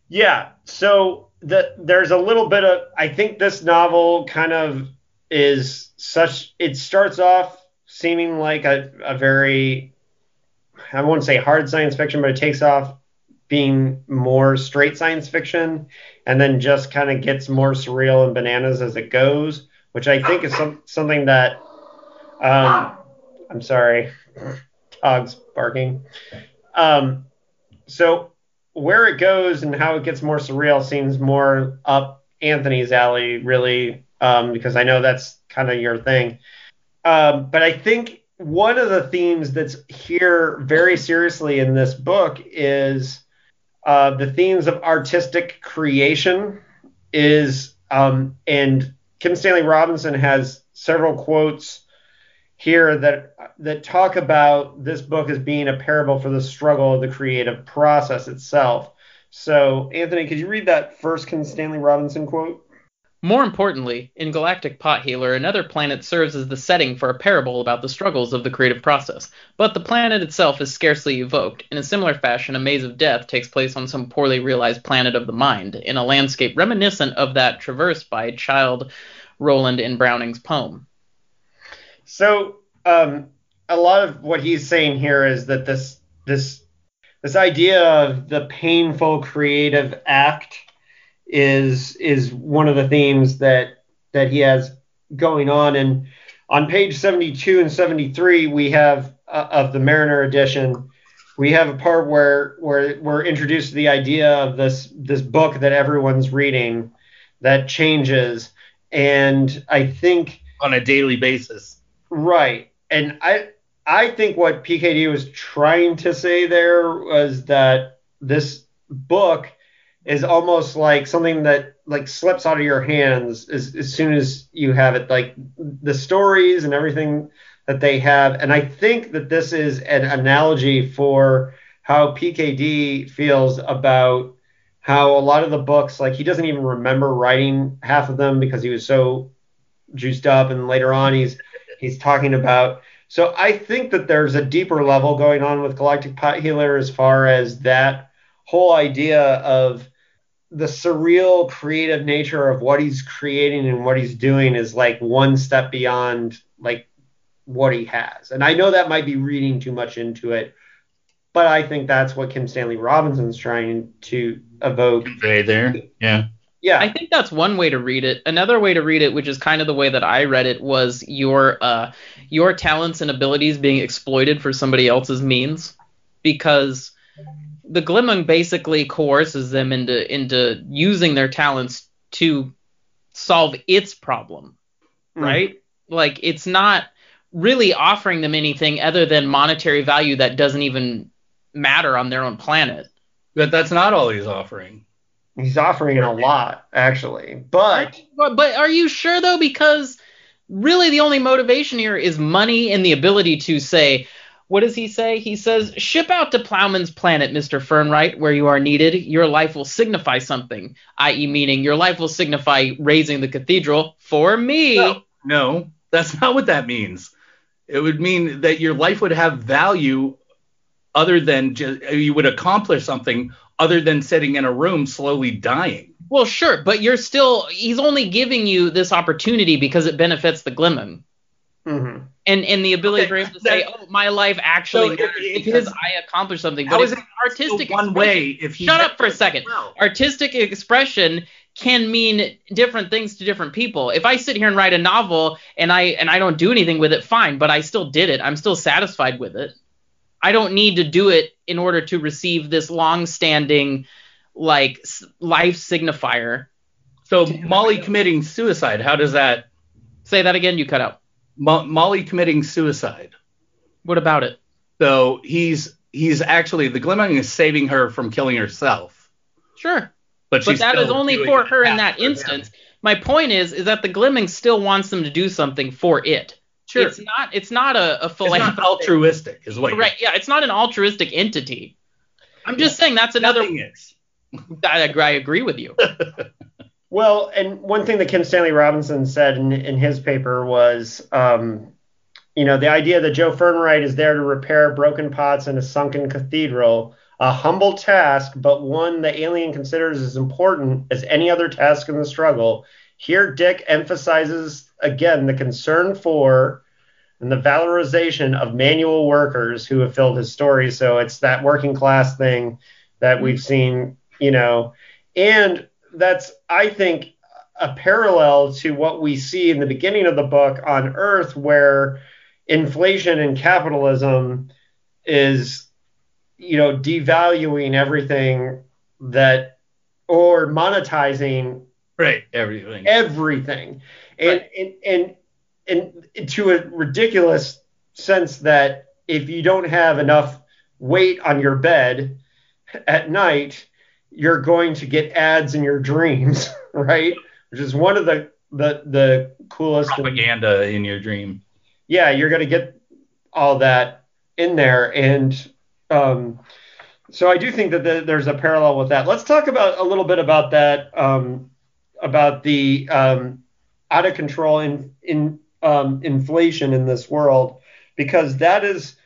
Yeah. So the, there's a little bit of I think this novel kind of is such it starts off seeming like a, a very I won't say hard science fiction, but it takes off being more straight science fiction and then just kind of gets more surreal and bananas as it goes, which I think is some, something that um I'm sorry. Dog's barking. Um so where it goes and how it gets more surreal seems more up Anthony's alley, really, um, because I know that's kind of your thing. Um, but I think one of the themes that's here very seriously in this book is uh, the themes of artistic creation. Is um, and Kim Stanley Robinson has several quotes here that that talk about this book as being a parable for the struggle of the creative process itself. So, Anthony, could you read that first Kim Stanley Robinson quote? More importantly, in Galactic Pot Healer, another planet serves as the setting for a parable about the struggles of the creative process. But the planet itself is scarcely evoked. In a similar fashion, a maze of death takes place on some poorly realized planet of the mind, in a landscape reminiscent of that traversed by Child Roland in Browning's poem. So, um, a lot of what he's saying here is that this this this idea of the painful creative act is is one of the themes that that he has going on and on page 72 and 73 we have uh, of the mariner edition we have a part where where we're introduced to the idea of this this book that everyone's reading that changes and i think on a daily basis. Right. And I I think what PKD was trying to say there was that this book is almost like something that like slips out of your hands as, as soon as you have it. Like the stories and everything that they have. And i think that this is an analogy for how pkd feels about how a lot of the books like he doesn't even remember writing half of them because he was so juiced up. And later on he's he's talking about so i think that there's a deeper level going on with galactic pot healer as far as that whole idea of the surreal creative nature of what he's creating and what he's doing is like one step beyond like what he has and i know that might be reading too much into it but i think that's what kim stanley robinson's trying to evoke Right there. Yeah. yeah I think that's one way to read it. Another way to read it, which is kind of the way that I read it, was your uh, your talents and abilities being exploited for somebody else's means, because the Glimmung basically coerces them into into using their talents to solve its problem, Mm. right? Like it's not really offering them anything other than monetary value that doesn't even matter on their own planet. But that's not all he's offering. He's offering a lot, actually. But But, but are you sure though? Because really, the only motivation here is money and the ability to say, what does he say? He says, "Ship out to Plowman's planet, Mister Fernwright, where you are needed. Your life will signify something, i.e., meaning your life will signify raising the cathedral for me." No, no, that's not what that means. It would mean that your life would have value other than just you would accomplish something other than sitting in a room slowly dying. Well, sure, but you're still he's only giving you this opportunity because it benefits the Glimmen. mhm. And and the ability Okay, for him to (laughs) say, "Oh, my life actually So if- matters if because his- I accomplished something." How But it's artistic still one expression- way if he Shut up for a second. Well, Artistic expression can mean different things to different people. If I sit here and write a novel and I and I don't do anything with it, fine, but I still did it. I'm still satisfied with it. I don't need to do it in order to receive this long-standing like life signifier. so Molly committing suicide, how does that Say that again, you cut out. Mo- Molly committing suicide? What about it? So he's he's actually the Glimming is saving her from killing herself, Sure. but But that is only for her in that him. instance. My point is is that the Glimming still wants them to do something for it. Sure, It's not it's not a, a it's not altruistic, is what you're- Right, yeah, it's not an altruistic entity. I'm just saying that's another Nothing is. I I agree with you. (laughs) Well, and one thing that Kim Stanley Robinson said in, in his paper was, um, you know, the idea that Joe Fernwright is there to repair broken pots in a sunken cathedral, a humble task, but one the alien considers as important as any other task in the struggle. Here, Dick emphasizes again the concern for and the valorization of manual workers who have filled his story. So it's that working class thing that we've seen, you know, and that's I think a parallel to what we see in the beginning of the book on Earth, where inflation and capitalism is, you know, devaluing everything that or monetizing Right, everything. everything, and Right. and, and and to a ridiculous sense that if you don't have enough weight on your bed at night, you're going to get ads in your dreams, (laughs) right? Which is one of the the the coolest. and- Propaganda in your dream. yeah, you're going to get all that in there. And um, so I do think that the, there's a parallel with that. Let's talk about a little bit about that, um, about the um, out of control in, in um, inflation in this world, because that is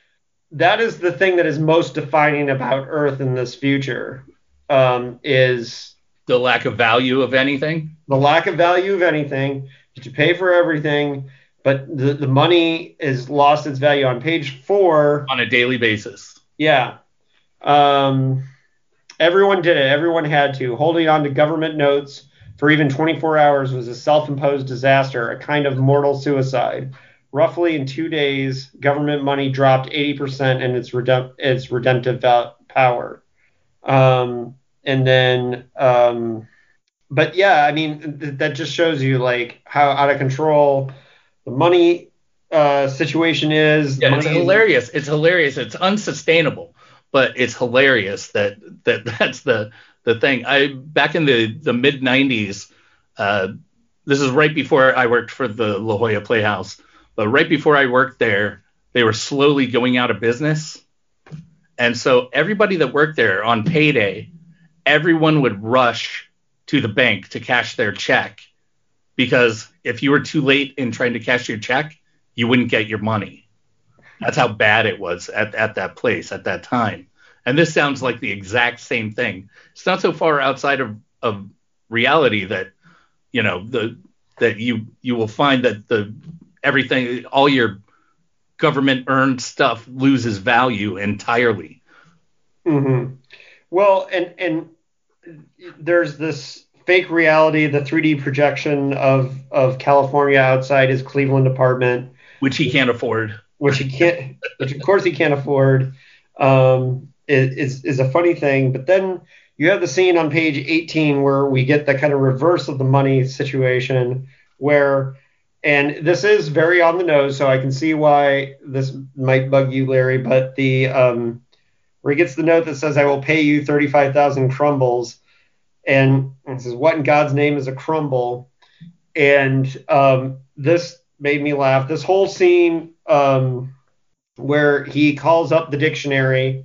that is the thing that is most defining about Earth in this future. Um, is The lack of value of anything. the lack of value of anything, you pay for everything, but the, the money is lost its value. On page four, on a daily basis. yeah. Um, everyone did it. Everyone had to. Holding on to government notes for even 24 hours was a self imposed disaster, a kind of mortal suicide. Roughly in two days, government money dropped 80% in its, redemp- its redemptive val- power. Um, and then, um, but yeah, I mean, th- that just shows you like how out of control the money uh, situation is. Yeah, it's hilarious. It's hilarious. It's unsustainable, but it's hilarious that that (laughs) that's the the thing. I back in the the mid '90s. Uh, this is right before I worked for the La Jolla Playhouse, but right before I worked there, they were slowly going out of business, and so everybody that worked there on payday, everyone would rush to the bank to cash their check, because if you were too late in trying to cash your check, you wouldn't get your money. That's how bad it was at, at that place at that time. And this sounds like the exact same thing. It's not so far outside of, of reality that, you know, the that you you will find that the everything all your government earned stuff loses value entirely. hmm Well, and and there's this fake reality, the 3D projection of of California outside his Cleveland apartment, Which he can't afford. which he can't, which of course he can't afford, um, is is a funny thing. But then you have the scene on page 18 where we get the kind of reverse of the money situation, where and this is very on the nose, so I can see why this might bug you, Larry. But the um, where he gets the note that says, "I will pay you thirty-five thousand crumbles," and it says, "What in God's name is a crumble?" And um, this made me laugh. This whole scene um, where he calls up the dictionary,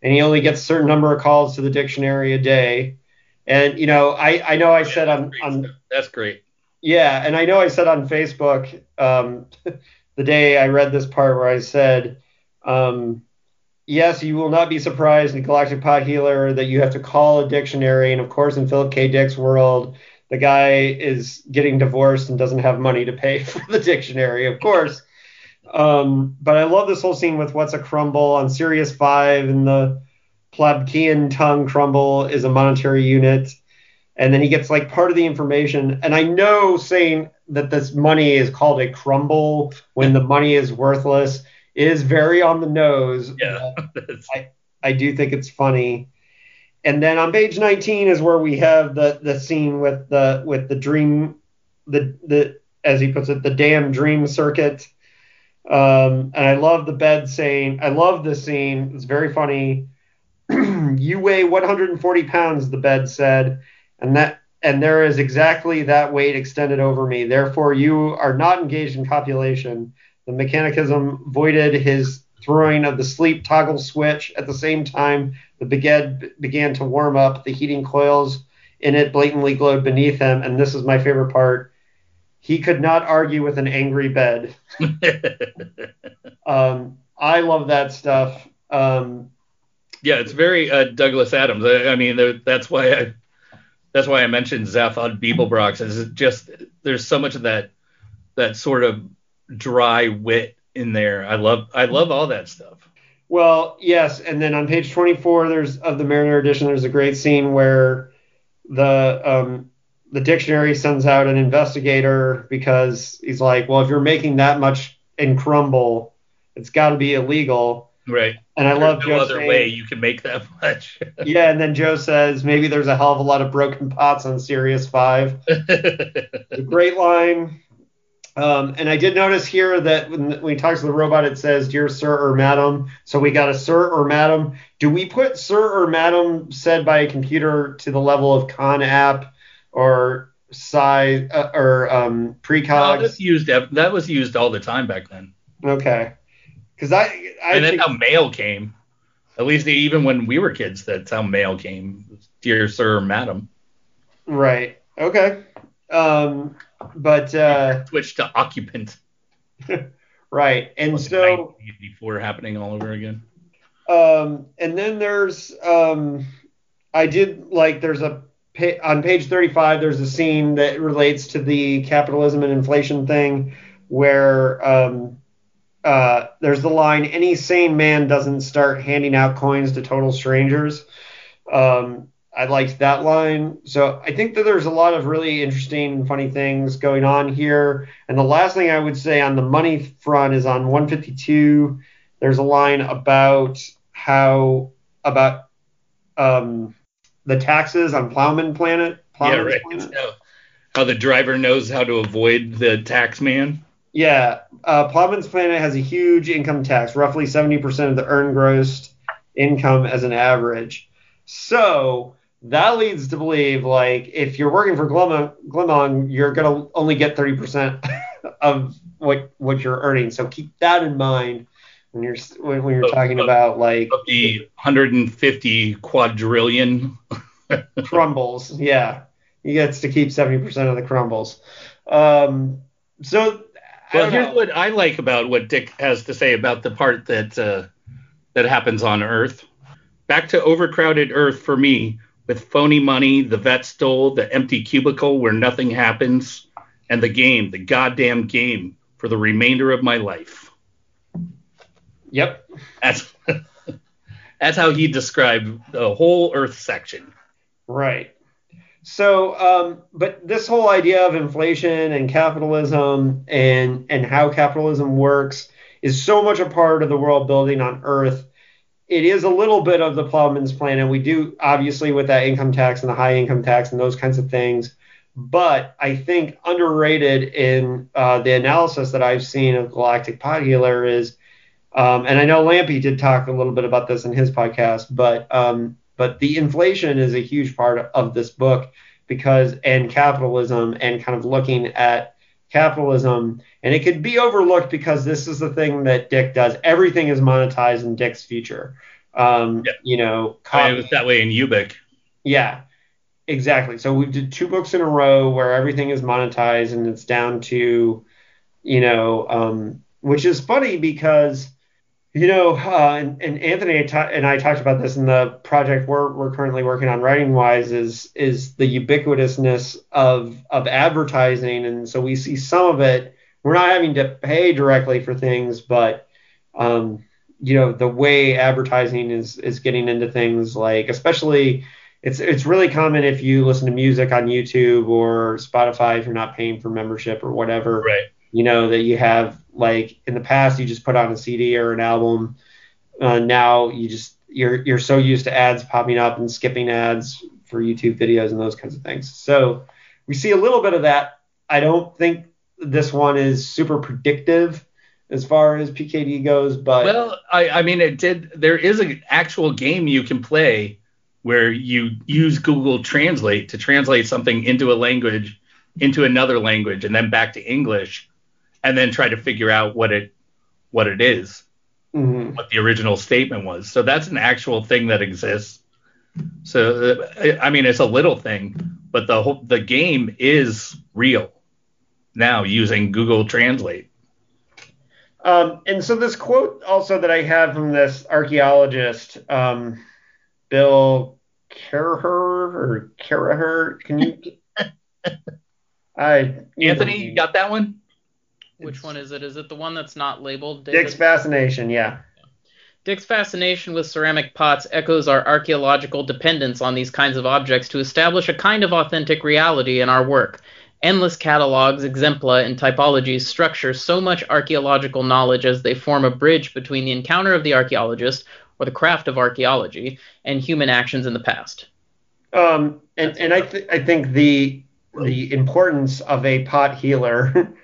and he only gets a certain number of calls to the dictionary a day. And you know, I I know I said on on That's great. Yeah, and I know I said on Facebook um, (laughs) the day I read this part where I said, um, yes, you will not be surprised in Galactic Pot Healer that you have to call a dictionary. And of course, in Philip K. Dick's world, the guy is getting divorced and doesn't have money to pay (laughs) for the dictionary, of course. Um, but I love this whole scene with what's a crumble on Sirius 5 and the Plabkian tongue crumble is a monetary unit and then he gets like part of the information. And I know saying that this money is called a crumble when the money is worthless is very on the nose. Yeah. but (laughs) I do think it's funny. And then on page 19 is where we have the the scene with the with the dream the the as he puts it the damn dream circuit. Um, and I love the bed saying I love this scene. It's very funny. (clears throat) you weigh 140 pounds, the bed said and that and there is exactly that weight extended over me. Therefore, you are not engaged in copulation. The mechanicism voided his throwing of the sleep toggle switch. At the same time, the bed began to warm up. The heating coils in it blatantly glowed beneath him. And this is my favorite part. He could not argue with an angry bed. (laughs) um, I love that stuff. Um, yeah, it's very uh, Douglas Adams. I, I mean, that's why I that's why I mentioned Zaphod Beeblebrox. Is just there's so much of that that sort of dry wit in there. I love I love all that stuff. Well, yes, and then on page 24 there's of the Mariner edition there's a great scene where the um, the dictionary sends out an investigator because he's like, well, if you're making that much in crumble, it's got to be illegal. Right. And I There's love no Joe other saying, way you can make that (laughs) much. yeah, and then Joe says maybe there's a hell of a lot of broken pots on Sirius Five. (laughs) a great line. Um, and I did notice here that when, when he talks to the robot, it says "Dear Sir or Madam." So we got a Sir or Madam. Do we put Sir or Madam said by a computer to the level of Con App or Psi uh, or um, No, Precog? that's used. That was used all the time back then. okay, because I I and think, that's how mail came. At least even when we were kids, that's how mail came. Dear sir madam. right. Okay. Um, but uh, Switch to occupant. (laughs) right, and Like so. 1984 happening all over again. Um, and then there's um, I did like there's a on page 35 there's a scene that relates to the capitalism and inflation thing where um, uh, there's the line any sane man doesn't start handing out coins to total strangers. Um, I liked that line. So I think that there's a lot of really interesting funny things going on here. And the last thing I would say on the money front is on 152 there's a line about how about um, the taxes on Plowman Planet. yeah, right. Planet. How, how the driver knows how to avoid the tax man. Yeah, uh, Plowman's Planet has a huge income tax, roughly 70% of the earned gross income as an average. So that leads to believe, like, if you're working for Glimon, Glimon you're gonna only get 30% (laughs) of what what you're earning. So keep that in mind when you're when, when you're Of- talking of- about like the 150 quadrillion. (laughs) crumbles. Yeah, he gets to keep 70% of the crumbles. Um, so Well, here's know. what I like about what Dick has to say about the part that uh, that happens on Earth. Back to overcrowded Earth for me, with phony money, the vet stole, the empty cubicle where nothing happens, and the game, the goddamn game, for the remainder of my life. Yep. That's (laughs) that's how he described the whole Earth section. Right. So, um, but this whole idea of inflation and capitalism and and how capitalism works is so much a part of the world building on Earth. It is a little bit of the plowman's plan, and we do obviously with that income tax and the high income tax and those kinds of things. but I think underrated in uh, the analysis that I've seen of Galactic Pot Healer is, um, and I know Lampy did talk a little bit about this in his podcast, but um, but the inflation is a huge part of this book because and capitalism and kind of looking at capitalism and it could be overlooked because this is the thing that Dick does. Everything is monetized in Dick's future. Um, Yeah. You know, I mean, it was that way in Ubik. yeah, exactly. So we did two books in a row where everything is monetized and it's down to, you know, um, which is funny because, you know, uh, and, and Anthony and I talked about this in the project we're, we're currently working on writing wise is is the ubiquitousness of of advertising, and so we see some of it. We're not having to pay directly for things, but um, you know the way advertising is is getting into things like especially it's it's really common if you listen to music on YouTube or Spotify if you're not paying for membership or whatever. Right. You know that you have like in the past you just put on a CD or an album. Uh, now you just you're you're so used to ads popping up and skipping ads for YouTube videos and those kinds of things. So we see a little bit of that. I don't think this one is super predictive as far as PKD goes, but Well, I, I mean, it did. There is an actual game you can play where you use Google Translate to translate something into a language, into another language, and then back to English, and then try to figure out what it what it is, Mhm. what the original statement was. So that's an actual thing that exists. So I mean, it's a little thing, but the whole the game is real now using Google Translate. Um, and so this quote also that I have from this archaeologist, um, Bill Caraher or Caraher, can you? (laughs) I Anthony, you got that one? Which one is it? Is it the one that's not labeled? Dick's fascination, yeah. Dick's fascination with ceramic pots echoes our archaeological dependence on these kinds of objects to establish a kind of authentic reality in our work. Endless catalogs, exempla, and typologies structure so much archaeological knowledge as they form a bridge between the encounter of the archaeologist, or the craft of archaeology, and human actions in the past. Um, and and I th- I think the the importance of a pot healer (laughs)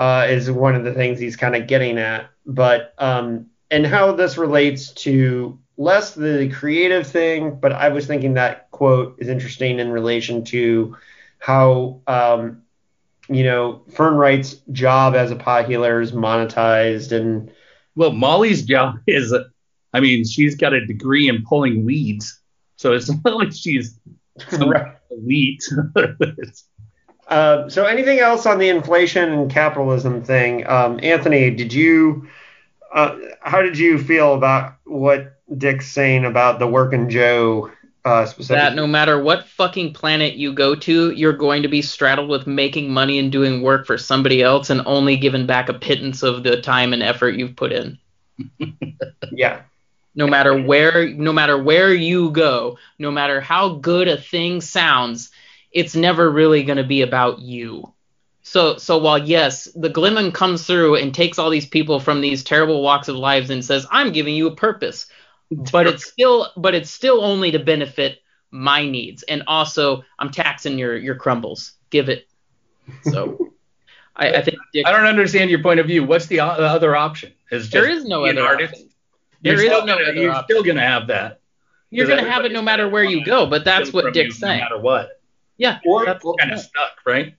uh, is one of the things he's kind of getting at. But um, and how this relates to less the creative thing, but I was thinking that quote is interesting in relation to how um, you know Fern Wright's job as a pot healer is monetized and Well, Molly's job is, I mean, she's got a degree in pulling weeds, so it's not like she's (laughs) Right. elite. (laughs) Uh, so anything else on the inflation and capitalism thing? Um, Anthony, did you, uh, how did you feel about what Dick's saying about the working Joe uh, specifically? That no matter what fucking planet you go to, you're going to be straddled with making money and doing work for somebody else and only giving back a pittance of the time and effort you've put in. (laughs) yeah. no matter where no matter where you go no matter how good a thing sounds it's never really going to be about you so so while yes the glimmin comes through and takes all these people from these terrible walks of lives and says i'm giving you a purpose but it's still but it's still only to benefit my needs and also i'm taxing your your crumbles give it so I, I think Dick, (laughs) I don't understand your point of view. What's the, o- the other option? Is there is no other artist? option. You're There is still no gonna, other You're option. still gonna have that. you're going to have it no matter where you go but that's what dick's saying No matter what, yeah Or, that's- or- kind of stuck, right?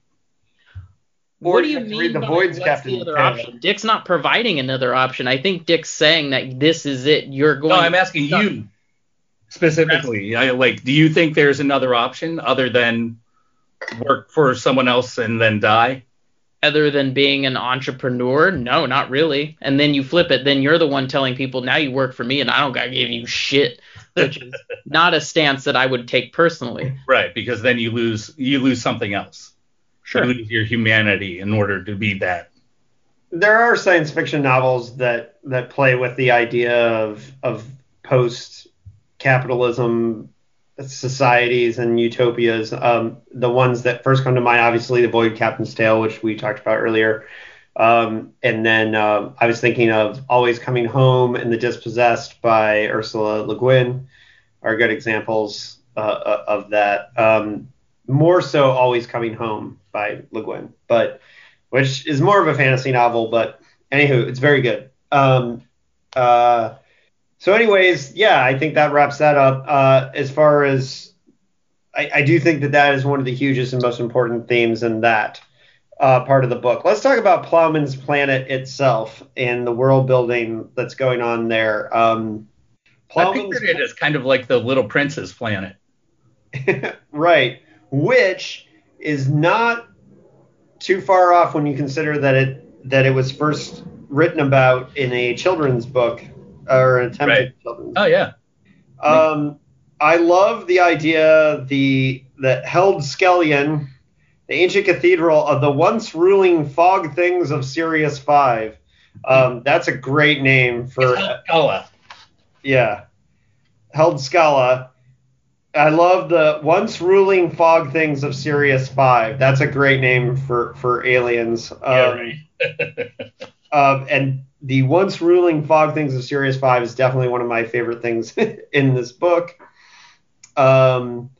Or what do you you have to mean the by Void's what's Captain the other option? Dick's not providing another option. I think Dick's saying that this is it. You're going. No, I'm asking you specifically. I, like, do you think there's another option other than work for someone else and then die? other than being an entrepreneur. No, not really. And then you flip it. Then you're the one telling people now you work for me and I don't gotta give you shit, which is not a stance that I would take personally. Right, because then you lose you lose something else. Sure. You lose your humanity in order to be that. there are science fiction novels that that play with the idea of of post capitalism societies and utopias. Um, the ones that first come to mind, obviously, the Void Captain's Tale, which we talked about earlier. Um, and then um I was thinking of Always Coming Home and The Dispossessed by Ursula Le Guin are good examples uh, of that. Um, more so Always Coming Home by Le Guin, but which is more of a fantasy novel, but anywho, it's very good. Um, uh, so, anyways, yeah, I think that wraps that up. Uh, as far as I, I do think that that is one of the hugest and most important themes in that uh, part of the book. Let's talk about Plowman's Planet itself and the world building that's going on there. Um, I pictured it as kind of like the Little Prince's planet. (laughs) right, which is not too far off when you consider that it that it was first written about in a children's book or an attempted Right. children's. Oh yeah. Um, I love the idea the that held Skellion, the ancient cathedral of the once ruling fog things of Sirius Five. Um, that's a great name for Kala. yeah, Heldscalla. I love the once ruling fog things of Sirius Five. That's a great name for for aliens. Yeah, Um, right. um, and the once ruling fog things of Sirius Five is definitely one of my favorite things (laughs) in this book. Um,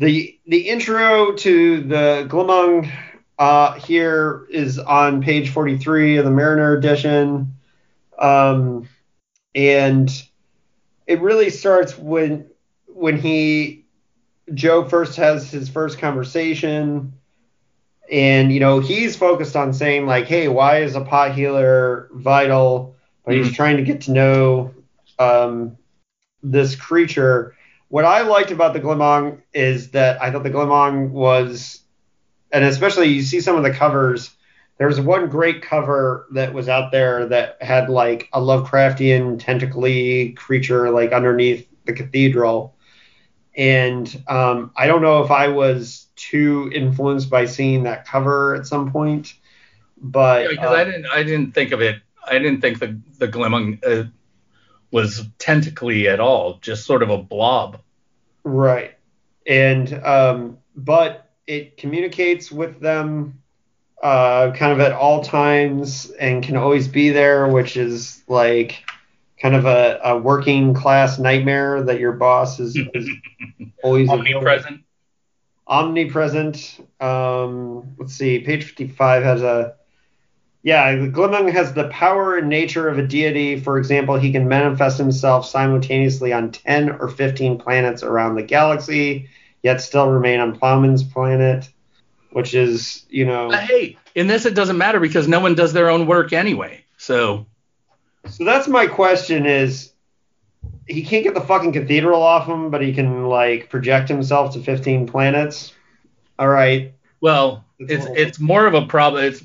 the the intro to the Glimmung uh, here is on page 43 of the Mariner edition, um, and it really starts when when he Joe first has his first conversation. And you know he's focused on saying like hey why is a pot healer vital? But he's trying to get to know um, this creature what i liked about the Glimmung is that i thought the Glimmung was and especially you see some of the covers there was one great cover that was out there that had like a lovecraftian tentacly creature like underneath the cathedral and um, I don't know if I was too influenced by seeing that cover at some point, but because uh, I didn't I didn't think of it. I didn't think the the Glimmung uh, was tentacly at all, just sort of a blob. right, and um, but it communicates with them uh, kind of at all times and can always be there, which is like kind of a, a working class nightmare that your boss is, is (laughs) always available. Omnipresent. omnipresent. Um, let's see, page 55 has a. Yeah, the Glimmung has the power and nature of a deity. For example, he can manifest himself simultaneously on 10 or 15 planets around the galaxy, yet still remain on Plowman's planet, which is, you know. But hey, in this it doesn't matter because no one does their own work anyway. So So that's my question is he can't get the fucking cathedral off him, but he can like project himself to 15 planets. All right. well, It's it's it's more of a problem. It's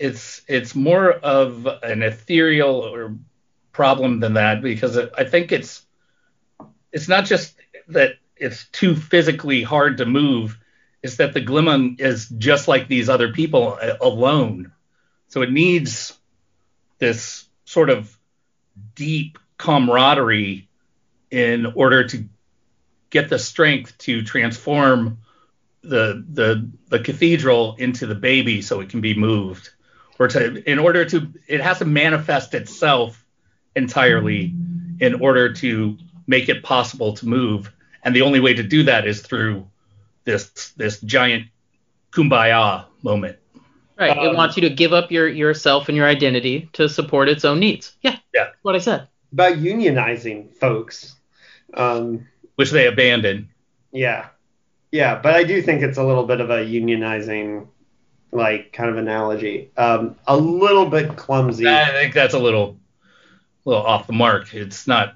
it's it's more of an ethereal or problem than that because I think it's it's not just that it's too physically hard to move. It's that the Glimmung is just like these other people uh, alone. So it needs this sort of deep camaraderie in order to get the strength to transform the the the cathedral into the baby so it can be moved or to in order to it has to manifest itself entirely in order to make it possible to move and the only way to do that is through this this giant kumbaya moment Right. Um, it wants you to give up your yourself and your identity to support its own needs. Yeah. Yeah. That's what I said. About unionizing folks. Um, which they abandoned yeah. Yeah, but I do think it's a little bit of a unionizing like kind of analogy. Um, a little bit clumsy. i think that's a little little off the mark it's not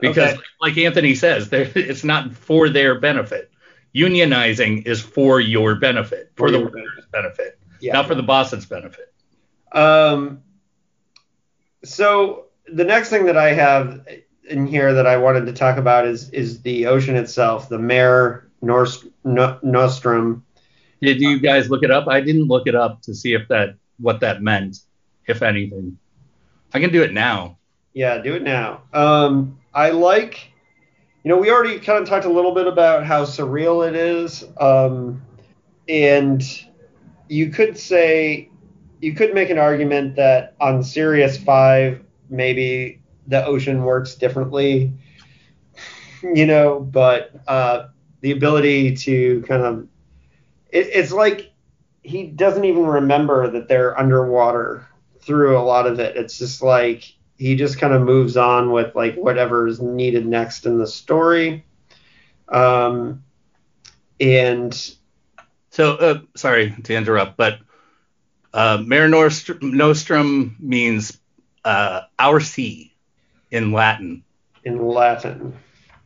because Okay. like anthony says it's not for their benefit unionizing is for your benefit for, For the workers benefit yeah. not for the boss's benefit Um, so the next thing that I have in here that I wanted to talk about is is the ocean itself, the Mare Nostrum. Did you guys look it up? I didn't look it up to see if that what that meant if anything. I can do it now. Yeah, do it now. Um, I like, you know, we already kind of talked a little bit about how surreal it is, um, and you could say, you could make an argument that on Sirius Five, maybe the ocean works differently, you know, but uh, the ability to kind of it, it's like he doesn't even remember that they're underwater through a lot of it. It's just like he just kind of moves on with like whatever is needed next in the story. Um, and So, uh, sorry to interrupt, but uh, Mare Nostrum, Nostrum means uh, our sea in Latin. in Latin.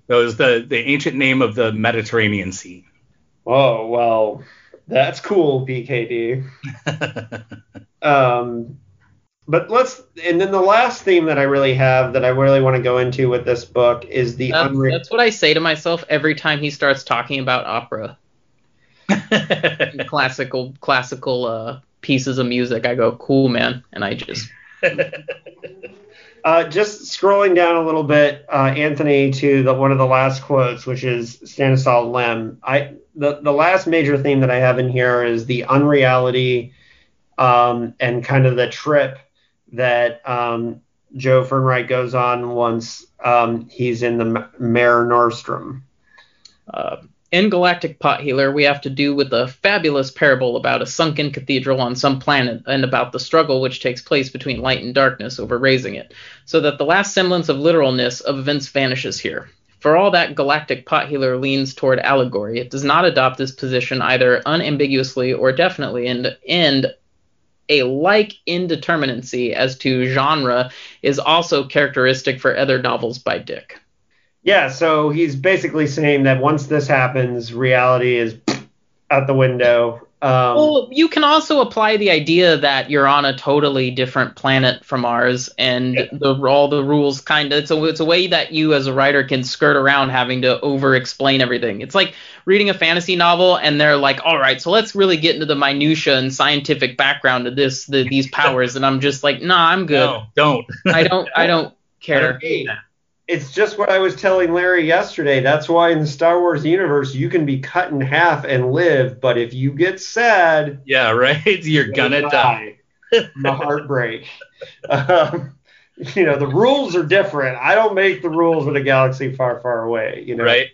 That was the, the ancient name of the Mediterranean Sea. Oh well, that's cool, BKD. (laughs) Um, but let's and then the last theme that I really have that I really want to go into with this book is the That's, unre- that's what I say to myself every time he starts talking about opera, (laughs) classical classical uh, pieces of music. I go, cool man, and I just (laughs) Uh, just scrolling down a little bit, uh, Anthony, to the one of the last quotes, which is Stanislaw Lem. I the the last major theme that I have in here is the unreality um, and kind of the trip that um, Joe Fernwright goes on once um, he's in the Mare Nostrum. Uh, in Galactic Pot Healer, we have to do with a fabulous parable about a sunken cathedral on some planet and about the struggle which takes place between light and darkness over raising it, so that the last semblance of literalness of events vanishes here. For all that Galactic Pot Healer leans toward allegory, it does not adopt this position either unambiguously or definitely, and, and a like indeterminacy as to genre is also characteristic for other novels by Dick. Yeah, so he's basically saying that once this happens, reality is out the window. Um, Well, you can also apply the idea that you're on a totally different planet from ours, and Yeah. the all the rules kind of it's a it's a way that you as a writer can skirt around having to over explain everything. It's like reading a fantasy novel, and they're like, all right, so let's really get into the minutia and scientific background of this the, these powers, and I'm just like, nah, I'm good. no, don't. I don't I don't (laughs) care. Hey, it's just what I was telling Larry yesterday. That's why in the Star Wars universe, you can be cut in half and live, but if you get sad, Yeah, right. (laughs) You're gonna die. the heartbreak. (laughs) Um, you know, the rules are different. I don't make the rules in a galaxy far, far away. You know, Right.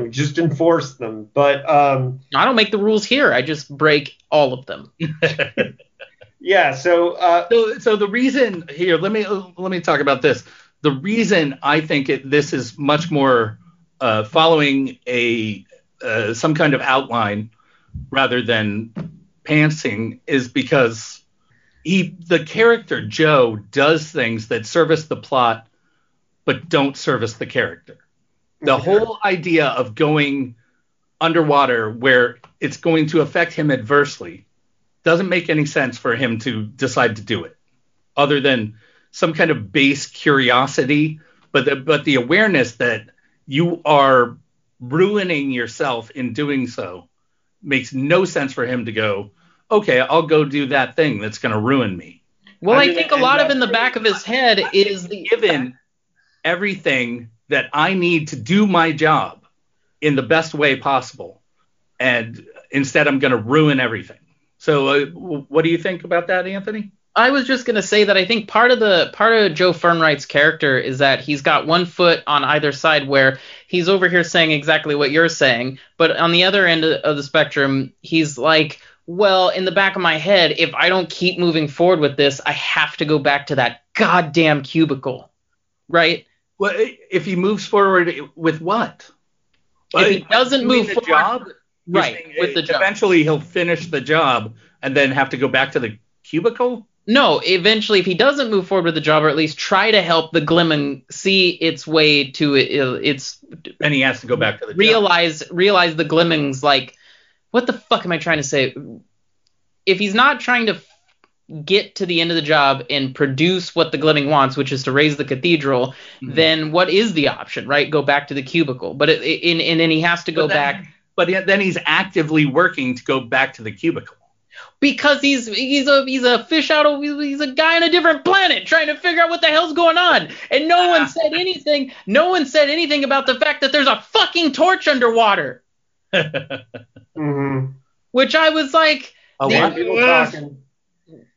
we just enforce them. But um, I don't make the rules here. I just break all of them. (laughs) yeah, so uh, So, so the reason here, let me let me talk about this. The reason I think it, this is much more uh, following a uh, some kind of outline rather than pantsing is because he the character Joe does things that service the plot but don't service the character. The Okay. whole idea of going underwater where it's going to affect him adversely doesn't make any sense for him to decide to do it other than some kind of base curiosity but the, but the awareness that you are ruining yourself in doing so makes no sense for him to go okay i'll go do that thing that's going to ruin me. Well, I I, think a lot of in the back of his head is the given everything that i need to do my job in the best way possible and instead i'm going to ruin everything. So uh, what do you think about that anthony I was just gonna say that I think part of the part of Joe Fernwright's character is that he's got one foot on either side where he's over here saying exactly what you're saying, but on the other end of the spectrum, he's like, well, in the back of my head, if I don't keep moving forward with this, I have to go back to that goddamn cubicle, right? Well, if he moves forward with what? If he doesn't move the forward, job, right, saying, with the job. Eventually, he'll finish the job and then have to go back to the cubicle. No, eventually, if he doesn't move forward with the job, or at least try to help the Glimmung see its way to it, its And he has to go back to the job. realize realize the Glimmung's like, what the fuck am I trying to say? If he's not trying to get to the end of the job and produce what the Glimmung wants, which is to raise the cathedral, Mhm. then what is the option, right? Go back to the cubicle, but it, it, and, and then he has to go then- back But yet- then he's actively working to go back to the cubicle. Because he's he's a he's a fish out of he's a guy on a different planet trying to figure out what the hell's going on and no one said anything no one said anything about the fact that there's a fucking torch underwater (laughs) mhm. which i was like A Yeah. Yeah, what? people talking.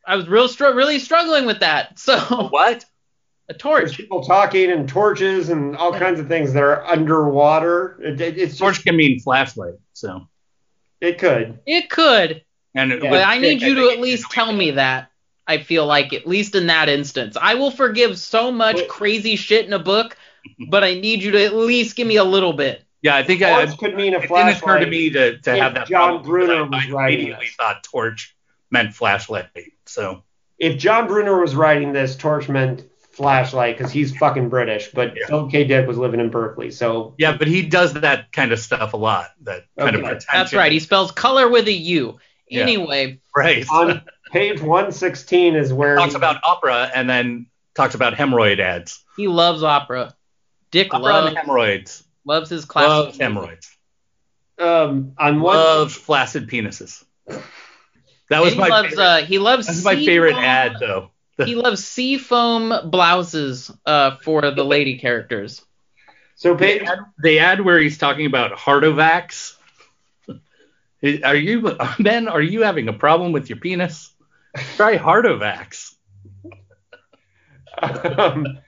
i was real str- really struggling with that (laughs) so What? A There's torch. people talking and torches and all kinds of things that are underwater. It, it- it's just, Torch can mean flashlight. So, it could. It could, and Yeah. but I need you to at least tell me that. I feel like at least in that instance, I will forgive so much But- crazy shit in a book, but I need you to at least give me a little bit. Yeah, I think I, Torch could mean a flashlight. it didn't occur to me to, to have that. John problem, Brunner because was I, I writing immediately this. thought torch meant flashlight. So If John Brunner was writing this, torch meant flashlight because he's fucking British, but Yeah. Philip K. Dick was living in Berkeley, so yeah, but he does that kind of stuff a lot. That kind of Okay. pretension. That's right. He spells color with a U. Yeah. Anyway, right. on (laughs) page 116 is where talks he- about opera and then talks about hemorrhoid ads. he loves opera. Dick Opera loves, and hemorrhoids. loves his classical Loves hemorrhoids. um on one Loves flaccid penises. That was And my loves favorite. uh he loves that's my favorite foam- ad though. (laughs) He loves sea foam blouses uh for the lady characters. so The page ad, the ad where he's talking about Hardovax. Are you (laughs) Ben? Are you having a problem with your penis? Try Hardovax. um,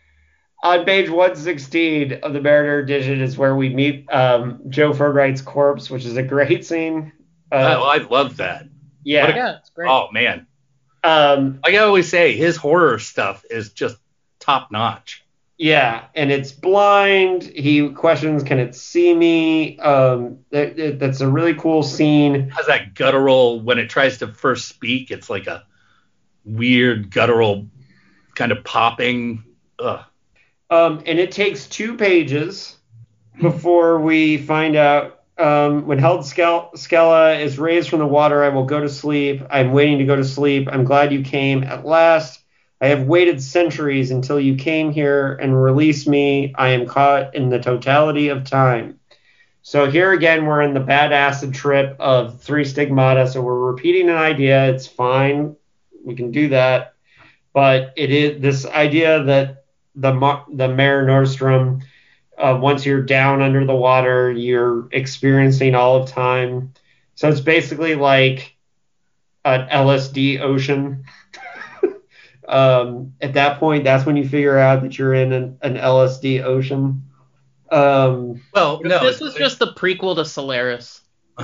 on page 116 of the Mariner edition is where we meet um, Joe Fernwright's corpse, which is a great scene. oh, Uh, I love that. yeah. Yeah, it's great. Oh man, Um, like I always say, his horror stuff is just top notch. Yeah, and it's blind. He questions, "Can it see me?" Um, that, that- that's a really cool scene. Has that guttural when it tries to first speak? It's like a weird guttural kind of popping. Ugh. Um, and it takes two pages before we find out um, when Held Skel- Skella is raised from the water. I will go to sleep. I'm waiting to go to sleep. I'm glad you came at last. I have waited centuries until you came here and released me. I am caught in the totality of time. So here again, we're in the bad acid trip of three stigmata. So we're repeating an idea. It's fine. We can do that. But it is this idea that the the Mare Nostrum, uh, once you're down under the water, you're experiencing all of time. So it's basically like an LSD ocean. Um, at that point, that's when you figure out that you're in an, an LSD ocean. Um, Well, no, this was just the prequel to Solaris. (laughs)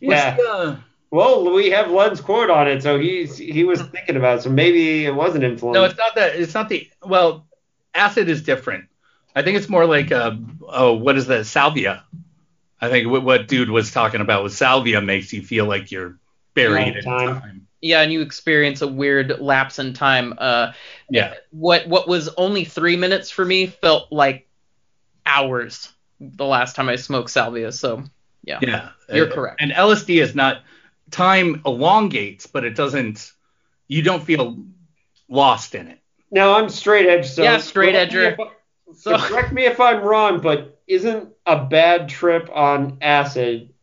yeah. uh, Well, we have Lund's quote on it, so he's he was (laughs) thinking about it. So maybe it wasn't influence. No, it's not that. It's not the. Well, acid is different. I think it's more like uh oh, what is that? Salvia. I think what, what dude was talking about was salvia makes you feel like you're buried Yeah, in time. time. Yeah, and you experience a weird lapse in time. Uh, Yeah. what what was only three minutes for me felt like hours the last time I smoked salvia. So yeah, Yeah. You're Uh, correct. And LSD is not time elongates, but it doesn't. You don't feel lost in it. now I'm straight edge. So Yeah, straight correct me edger. so correct me if I'm wrong, but isn't a bad trip on acid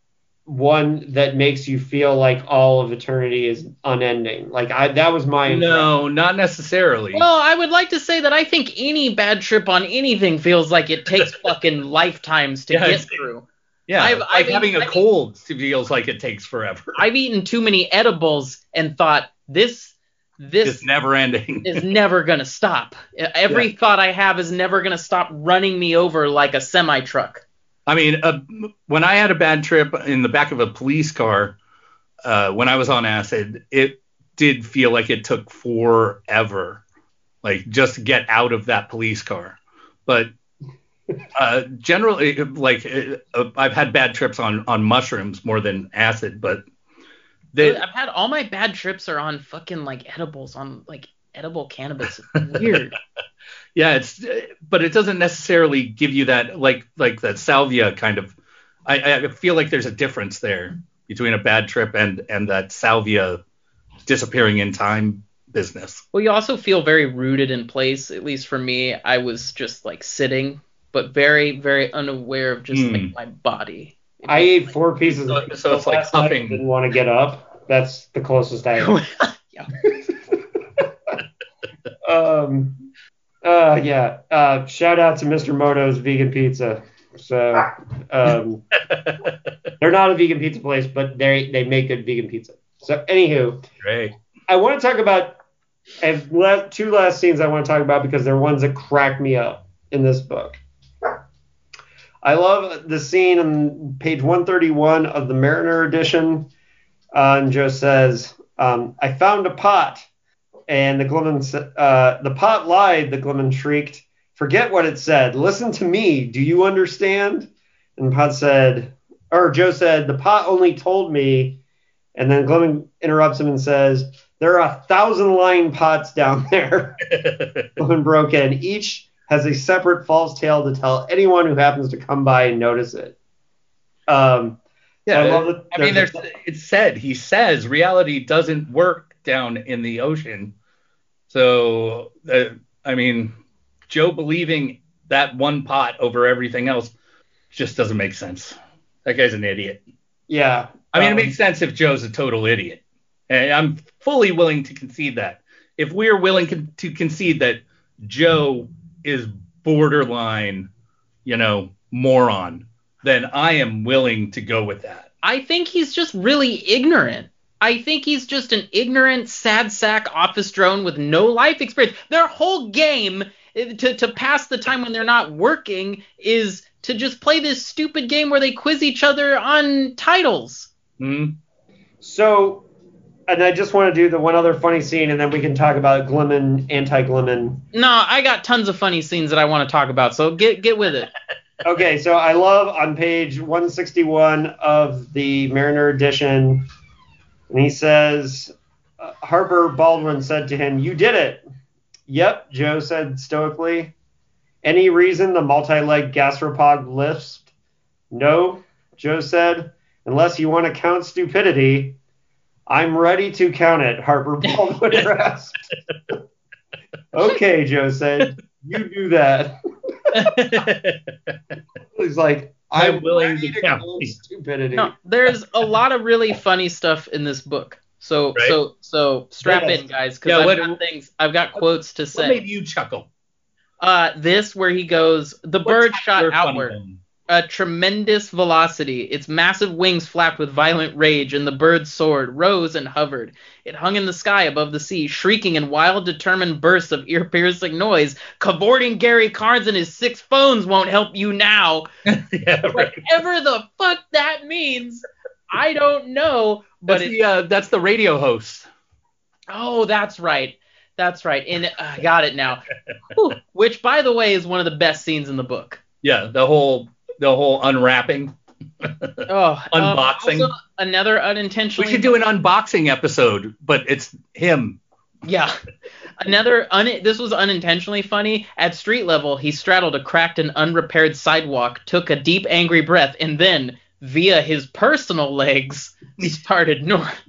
one that makes you feel like all of eternity is unending? Like I, that was my No, not necessarily. well, I would like to say that I think any bad trip on anything feels like it takes (laughs) fucking lifetimes to Yeah, get through. yeah, I've- like I've been- having a I've been- cold feels like it takes forever. (laughs) I've eaten too many edibles and thought this this it's never ending. is (laughs) never gonna stop. Every thought I have is never gonna stop running me over like a semi truck. I mean, uh, when I had a bad trip in the back of a police car uh, when I was on acid, it did feel like it took forever, like just to get out of that police car. But uh, generally, like uh, I've had bad trips on on mushrooms more than acid, but they, I've had all my bad trips are on fucking like edibles on like edible cannabis. It's weird. (laughs) yeah, it's but it doesn't necessarily give you that like like that salvia kind of. I, I feel like there's a difference there between a bad trip and and that salvia disappearing in time business. well, you also feel very rooted in place. At least for me, I was just like sitting, but very very unaware of just Hmm. like my body. I ate four pieces So- of pizza so it's like last huffing. Didn't want to get up. That's the closest I. (laughs) Am. yeah. (laughs) um. Uh. Yeah. Uh. Shout out to Mr. Moto's vegan pizza. So. Um. (laughs) they're not a vegan pizza place, but they they make good vegan pizza. So anywho, Great. I want to talk about I have le- two last scenes I want to talk about because they're ones that crack me up in this book. I love the scene on page 131 of the Mariner edition. Uh, and Joe says, um, I found a pot. And the Glimmung, uh, the pot lied, the Glimmung shrieked. Forget what it said. Listen to me. Do you understand? And the Pot said, or Joe said, the pot only told me. And then Glimmung interrupts him and says, there are a thousand lying pots down (laughs) there. (laughs) Glimmung broke in. Each has a separate false tale to tell anyone who happens to come by and notice it. Um, Yeah, I I mean, there's there's it's said he says reality doesn't work down in the ocean. So, uh, I mean, Joe believing that one pot over everything else just doesn't make sense. That guy's an idiot. yeah. I mean, um, it makes sense if Joe's a total idiot. And I'm fully willing to concede that. If we're willing con- to concede that Joe is borderline, you know, moron, then I am willing to go with that. I think he's just really ignorant. I think he's just an ignorant, sad sack office drone with no life experience. Their whole game eh, to, to pass the time when they're not working is to just play this stupid game where they quiz each other on titles. Hmm? So, and I just want to do the one other funny scene, and then we can talk about Glimmung, anti-Glimmung. No, I got tons of funny scenes that I want to talk about, so get get with it. (laughs) Okay, so I love on page 161 of the Mariner edition, and he says, Harper Baldwin said to him, You did it. Yep, Joe said stoically. Any reason the multi-leg gastropod lifts? No, Joe said, unless you want to count stupidity. I'm ready to count it, Harper (laughs) Baldwin asked. okay, Joe said, you do that. (laughs) He's like, I'm, I'm willing ready to count count it." stupidity. No, there's a lot of really funny stuff in this book. So Right. so so strap Yes. in, guys, because Yeah, I've what- got things. I've got quotes to say. What say. made you chuckle? Uh, this where he goes, the What bird shot outward. bone? A tremendous velocity. Its massive wings flapped with violent rage, and the bird soared, rose, and hovered. It hung in the sky above the sea, shrieking in wild, determined bursts of ear-piercing noise. Cavorting Gary Carnes and his six phones won't help you now. (laughs) yeah, right. Whatever the fuck that means, I don't know. But That's it, the uh, that's the radio host. oh, that's right. That's right. And uh, I got it now. Whew. Which, by the way, is one of the best scenes in the book. Yeah, the whole the whole unwrapping. Oh, (laughs) um, Unboxing. also another We should do an unboxing episode, but it's him. Yeah. Another un- this was unintentionally funny. At street level, he straddled a cracked and unrepaired sidewalk, took a deep angry breath, and then, via his personal legs, (laughs) started north.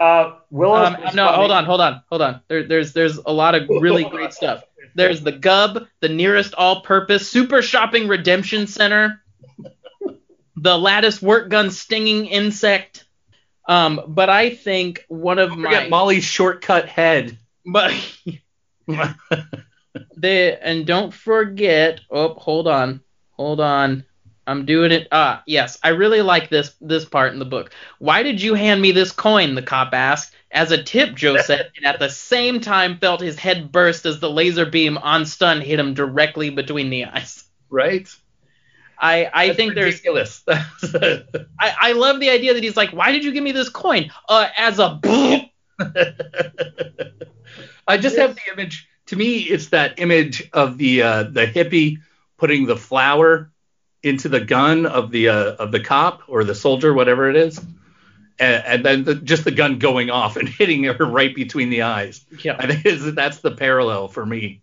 Uh, Willow. Um, no, hold on, hold on, hold on. There, there's there's a lot of really great stuff. There's the Gub, the nearest all-purpose super shopping redemption center, the lattice work gun stinging insect. Um, but I think one of my Molly's shortcut head. but (laughs) they and don't forget oh hold on hold on i'm doing it ah yes i really like this this part in the book why did you hand me this coin the cop asked as a tip joe (laughs) said and at the same time felt his head burst as the laser beam on stun hit him directly between the eyes right? i i That's think there's ridiculous. That's- (laughs) I, I love the idea that he's like why did you give me this coin uh as a (laughs) I just have the image. To me, it's that image of the uh, the hippie putting the flower into the gun of the uh, of the cop or the soldier, whatever it is, and, and then the, just the gun going off and (laughs) hitting her right between the eyes. yeah I think is, that's the parallel for me.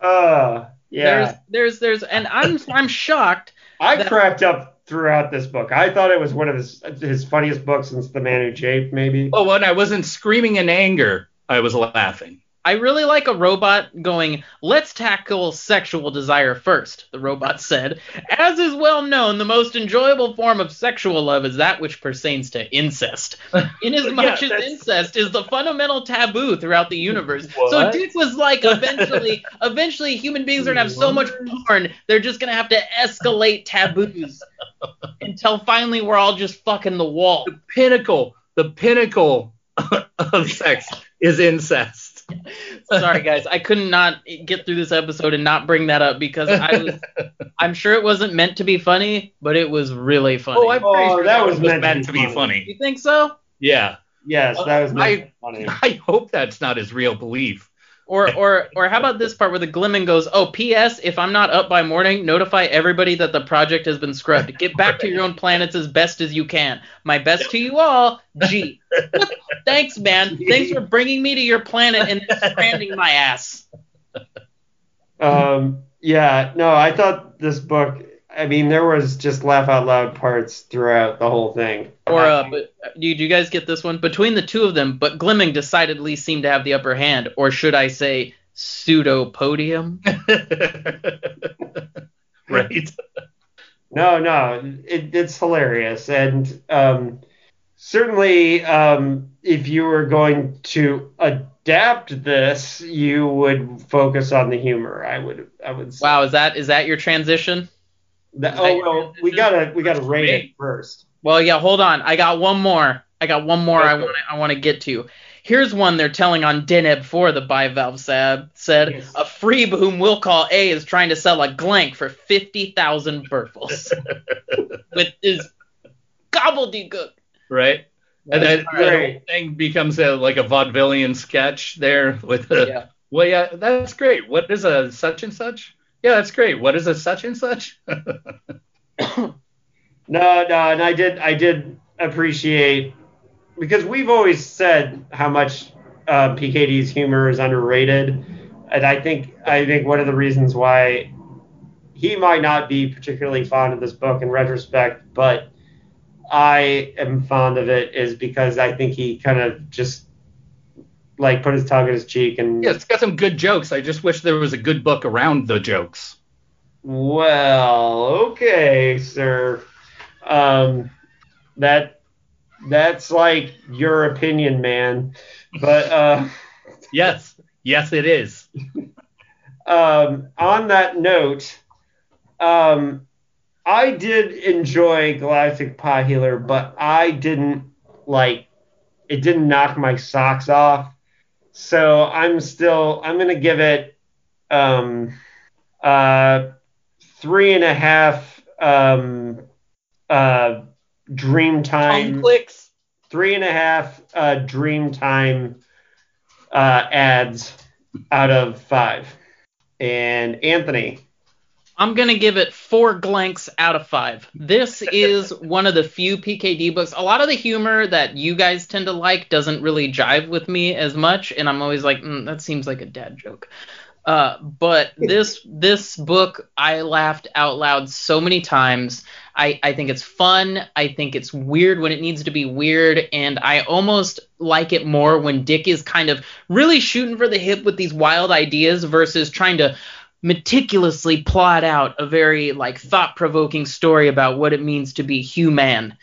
Uh, yeah. there's there's there's and i'm i'm shocked I that- cracked up throughout this book. I thought it was one of his his funniest books since The Man Who Japed, maybe. Oh, when I wasn't screaming in anger, I was laughing. I really like a robot going, let's tackle sexual desire first, the robot said. As is well known, the most enjoyable form of sexual love is that which pertains to incest. Inasmuch (laughs) Yeah, as incest is the fundamental taboo throughout the universe. So What? Dick was like, eventually, (laughs) eventually human beings are gonna have so much porn, they're just gonna have to escalate taboos. Until finally we're all just fucking the wall. The pinnacle, the pinnacle (laughs) of sex is incest. (laughs) Sorry, guys. I could not not get through this episode and not bring that up because I was. (laughs) I'm sure it wasn't meant to be funny, but it was really funny. Oh, I'm pretty Oh, sure that was meant to be funny. you think so? Yeah. Yes, that was meant I- to be funny. I hope that's not his real belief. Or, or, or how about this part where the Glimmung goes, "Oh, P.S. If I'm not up by morning, notify everybody that the project has been scrubbed. Get back to your own planets as best as you can. My best to you all, G. (laughs) Thanks, man. Thanks for bringing me to your planet and then stranding my ass. (laughs) Um, yeah, no, I thought this book. I mean, there was just laugh out loud parts throughout the whole thing. Or, uh, but did you guys get this one? Between the two of them, but Glimmung decidedly seemed to have the upper hand, or should I say, pseudo podium? (laughs) right. No, no, it, it's hilarious, and um, certainly, um, if you were going to adapt this, you would focus on the humor. I would, I would. Say. Wow, is that is that your transition? That- uh, is that oh well, we gotta, we gotta rate it first. Well, yeah, hold on. I got one more. I got one more I want I want to get to. Here's one they're telling on Deneb for the bivalve sab said. Yes. A freeb whom we'll call A is trying to sell a glank for 50,000 burfles. (laughs) With his gobbledygook. Right. And then the whole thing becomes a, like a vaudevillian sketch there with the. Yeah. Well, yeah, that's great. What is a such and such? Yeah, that's great. What is a such and such? (laughs) No, no, and I did, I did appreciate because we've always said how much uh, PKD's humor is underrated, and I think, I think one of the reasons why he might not be particularly fond of this book in retrospect, but I am fond of it is because I think he kind of just like put his tongue in his cheek and yeah, it's got some good jokes. I just wish there was a good book around the jokes. Well, okay, sir. Um, that that's like your opinion, man. But uh, (laughs) Yes, yes, it is. um, on that note, um, I did enjoy Galactic Pot Healer, but I didn't like it. Didn't knock my socks off. So I'm still I'm gonna give it um, uh, three and a half um, uh, Dream Time clicks. three and a half uh, dream time uh, ads out of five. And Anthony, I'm gonna give it four glanks out of five. This is (laughs) one of the few PKD books. A lot of the humor that you guys tend to like doesn't really jive with me as much, and I'm always like, mm, that seems like a dad joke. Uh, but (laughs) this this book, I laughed out loud so many times. I, I think it's fun. I think it's weird when it needs to be weird, and I almost like it more when Dick is kind of really shooting for the hip with these wild ideas versus trying to meticulously plot out a very like thought-provoking story about what it means to be human.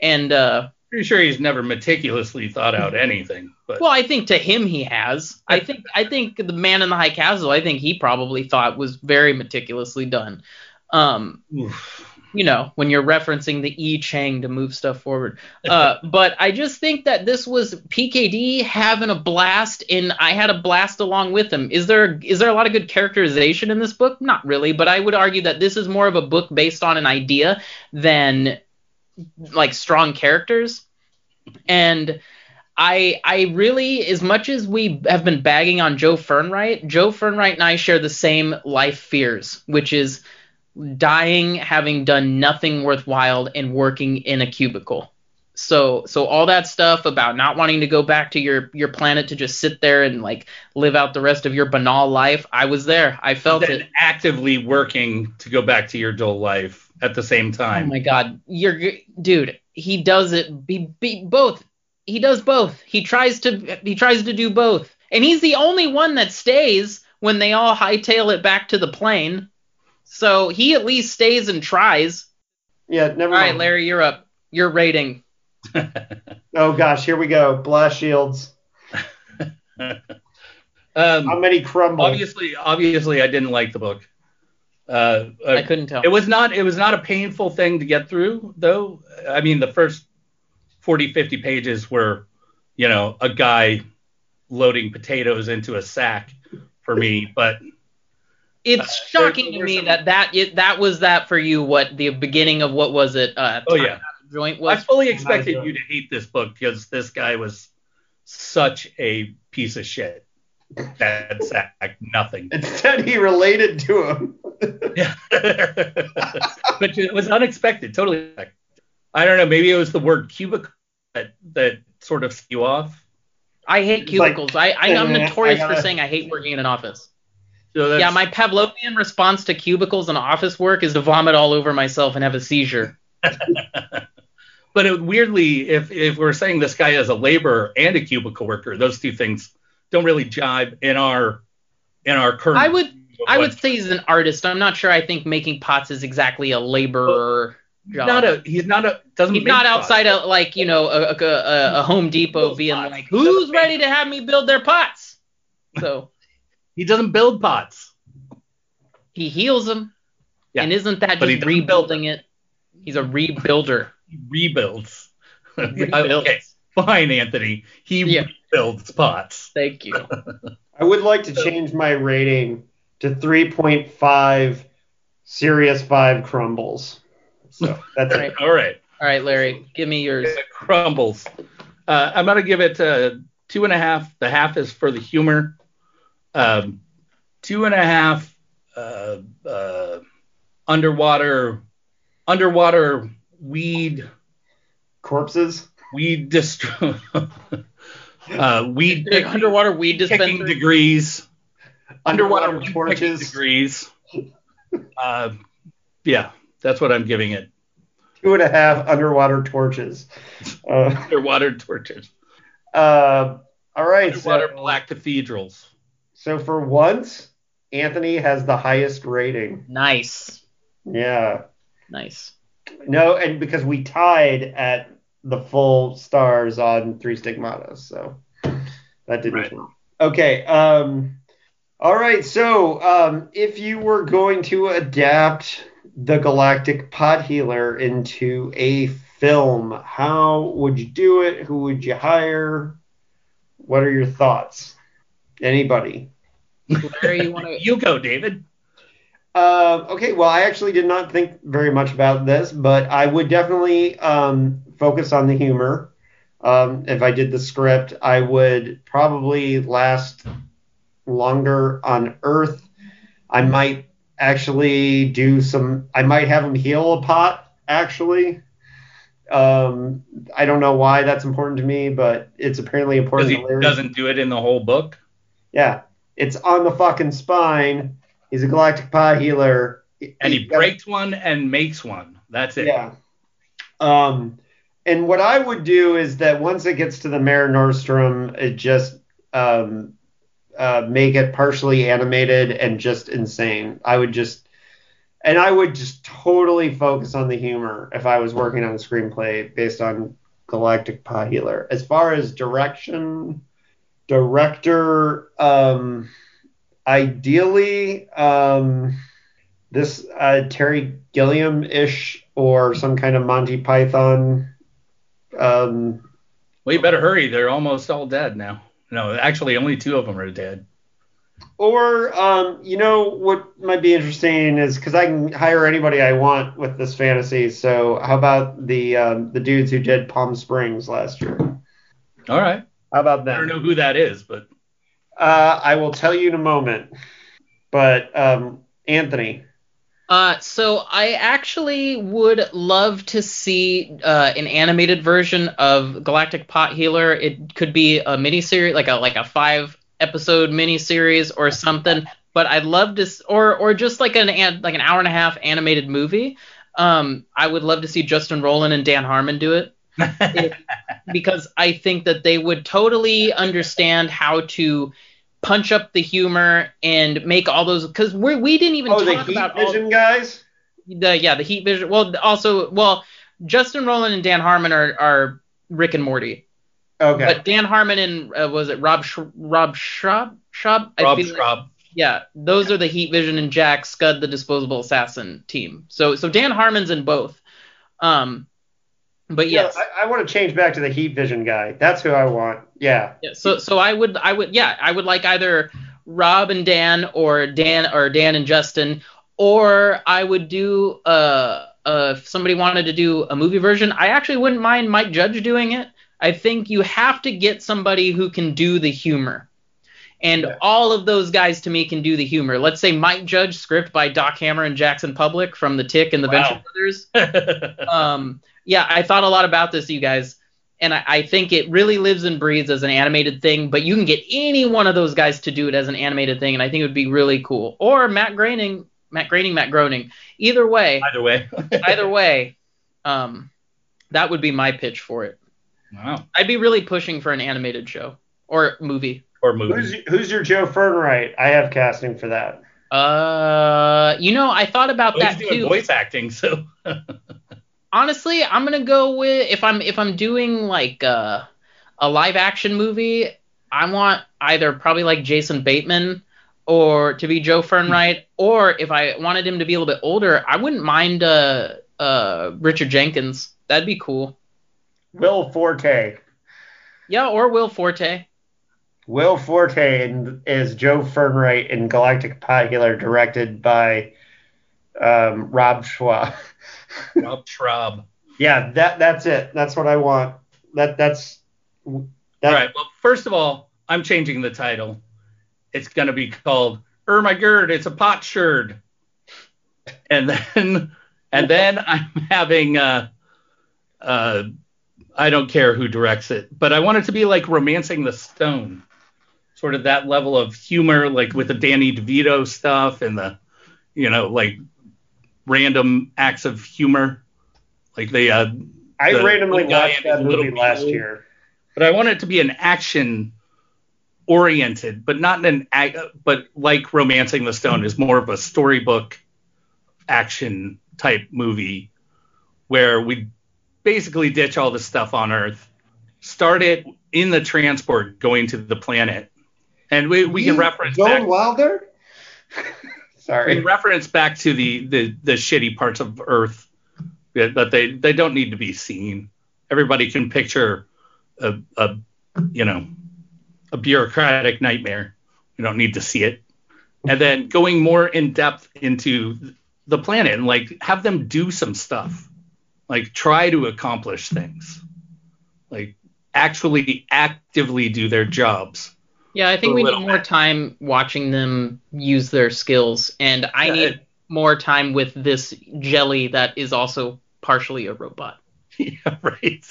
And uh, Pretty sure he's never meticulously thought out anything. But well, I think to him he has. I think I think the man in the high castle. I think he probably thought was very meticulously done. Um, oof. You know, when you're referencing the I Ching to move stuff forward. Uh, (laughs) but I just think that this was PKD having a blast, and I had a blast along with him. Is there is there a lot of good characterization in this book? Not really, but I would argue that this is more of a book based on an idea than like strong characters. And I I really, as much as we have been bagging on Joe Fernwright, Joe Fernwright and I share the same life fears, which is dying having done nothing worthwhile and working in a cubicle. So so all that stuff about not wanting to go back to your your planet to just sit there and like live out the rest of your banal life, I was there. I felt it. actively working to go back to your dull life at the same oh time. Oh my god, you're dude. He does it. He, he both. He does both. He tries to. He tries to do both, and he's the only one that stays when they all hightail it back to the plane. So he at least stays and tries. yeah, never All right, mind. Larry, you're up. Your rating. (laughs) Oh gosh, here we go. Blast shields. (laughs) um, How many crumble? obviously, obviously, I didn't like the book. Uh, uh, I couldn't tell. It was not. It was not a painful thing to get through, though. I mean, the first 40, 50 pages were, you know, a guy loading potatoes into a sack for me. But It's Uh, shocking to me there's that that it, that was that for you. What the beginning of what was it? Uh, Oh, yeah. Out of joint I fully expected you to hate this book because this guy was such a piece of shit. That sack nothing. (laughs) Instead, he related to him. Yeah. (laughs) but it was unexpected, totally. I don't know. Maybe it was the word cubicle that that sort of threw you off. I hate It's like- cubicles. I, I I'm (laughs) Uh, notorious I for gotta- saying I hate working in an office. So Yeah, my Pavlovian response to cubicles and office work is to vomit all over myself and have a seizure. (laughs) But it, weirdly, if if we're saying this guy is a laborer and a cubicle worker, those two things don't really jive in our in our current. I would I would say he's an artist. I'm not sure. I think making pots is exactly a laborer job. not a he's not a doesn't He's not pots. outside of like you know a, a, a, a Home Depot being pots. like, who's ready to have me build their pots? So He doesn't build pots. he heals them, Yeah, and isn't that but just doesn't rebuilding it? He's a rebuilder. He rebuilds. (laughs) Rebuilds. okay, fine, Anthony. He Yeah. rebuilds pots. Thank you. (laughs) I would like to change my rating to 3.5 Sirius 5 crumbles. So that's Right. it. All right. All right, Larry, give me yours. It crumbles. Uh, I'm gonna give it uh, two and a half. The half is for the humor. Um, two and a half uh, uh, underwater underwater weed Corpses? weed dist- (laughs) uh, weed Big underwater weed kicking degrees. Underwater, Underwater torches? degrees. Uh, yeah, that's what I'm giving it. Two and a half underwater torches. Uh, (laughs) Underwater torches. uh, all right. Underwater So, black cathedrals. So for once, Anthony has the highest rating. Nice, Yeah. nice. No, and because we tied at the full stars on three stigmatas, so that didn't Right. count. Okay. Um, all right. So, um, if you were going to adapt the Galactic Pot Healer into a film, how would you do it? Who would you hire? What are your thoughts? Anybody? Larry, you want to? (laughs) You go, David. Uh, okay, well, I actually did not think very much about this, but I would definitely um, focus on the humor. Um, if I did the script, I would probably last longer on Earth. I might actually do some. I might have him heal a pot. Actually, um, I don't know why that's important to me, but it's apparently Because important. he to Larry. doesn't do it in the whole book. Yeah, it's on the fucking spine. He's a galactic pie healer. And he got- breaks one and makes one. That's it. Yeah. Um, and what I would do is that once it gets to the Mare Nostrum, it just um, uh, make it partially animated and just insane. I would just, and I would just totally focus on the humor if I was working on a screenplay based on Galactic Pie Healer. As far as direction, director, um, ideally, um, this uh, Terry Gilliam ish or some kind of Monty Python. Um, Well, you better hurry. They're almost all dead now. No, actually, only two of them are dead. or, um, you know, what might be interesting is because I can hire anybody I want with this fantasy. So, how about the um, the dudes who did Palm Springs last year? All right. How about that? I don't know who that is, but Uh, I will tell you in a moment. But um, Anthony, Uh, so I actually would love to see uh, an animated version of Galactic Pot Healer. It could be a miniseries, like a like a five episode miniseries or something. But I'd love to, or or just like an an- like an hour and a half animated movie. Um, I would love to see Justin Roiland and Dan Harmon do it because I think that they would totally understand how to punch up the humor and make all those because we we didn't even oh, the talk Heat about all, Vision guys. the yeah the heat vision well also well justin Roiland and dan harmon are are rick and morty. Okay. but dan harmon and uh, was it rob Sch- rob Schrab Schrab I Rob feel like- yeah those are the heat vision and jack scud the disposable assassin team. So so dan harmon's in both. Um But Yeah, yes. I, I want to change back to the Heat Vision guy. That's who I want. Yeah. Yeah, so so I would I would yeah I would like either Rob and Dan or Dan or Dan and Justin or I would do uh uh if somebody wanted to do a movie version I actually wouldn't mind Mike Judge doing it I think you have to get somebody who can do the humor and Yeah. all of those guys to me can do the humor let's say Mike Judge script by Doc Hammer and Jackson Publick from The Tick and the Wow. Venture Brothers (laughs) um, yeah, I thought a lot about this, you guys, and I, I think it really lives and breathes as an animated thing. But you can get any one of those guys to do it as an animated thing, and I think it would be really cool. Or Matt Groening, Matt Groening, Matt Groening. Either way, Either way. (laughs) either way, um, that would be my pitch for it. wow. I'd be really pushing for an animated show or movie. Or Who's movie. who's your Joe Fernwright? I have casting for that. Uh, you know, I thought about Well, that he's doing too. voice acting, so (laughs) honestly, I'm gonna go with if I'm if I'm doing like uh, a live action movie, I want either probably like Jason Bateman or to be Joe Fernwright, or if I wanted him to be a little bit older, I wouldn't mind uh uh Richard Jenkins. That'd be cool. Will Forte. Yeah, or Will Forte. Will Forte in, is Joe Fernwright in Galactic Pot Healer, directed by um, Rob Schrab. (laughs) Rob Schrab. yeah, that that's it. That's what I want. That that's that, All right. Well, first of all, I'm changing the title. It's going to be called "Er my Gerd." It's a pot sherd. And then, and then I'm having. Uh, uh, I don't care who directs it, but I want it to be like "Romancing the Stone," sort of that level of humor, like with the Danny DeVito stuff and the, you know, like random acts of humor, like they. Uh, I the randomly watched that movie last people. year. but I want it to be an action oriented, but not an but like Romancing the Stone is more of a storybook action type movie where we basically ditch all the stuff on Earth, start it in the transport going to the planet, and we, we can reference Joan back, Wilder. (laughs) Sorry. can reference back to the, the the shitty parts of Earth that they they don't need to be seen. Everybody can picture a, a you know a bureaucratic nightmare. You don't need to see it. And then going more in depth into the planet and like have them do some stuff. Like try to accomplish things. Like actually actively do their jobs. Yeah, I think we need more bit. time watching them use their skills, and I Yeah, need it- more time with this jelly that is also partially a robot. (laughs) yeah, right.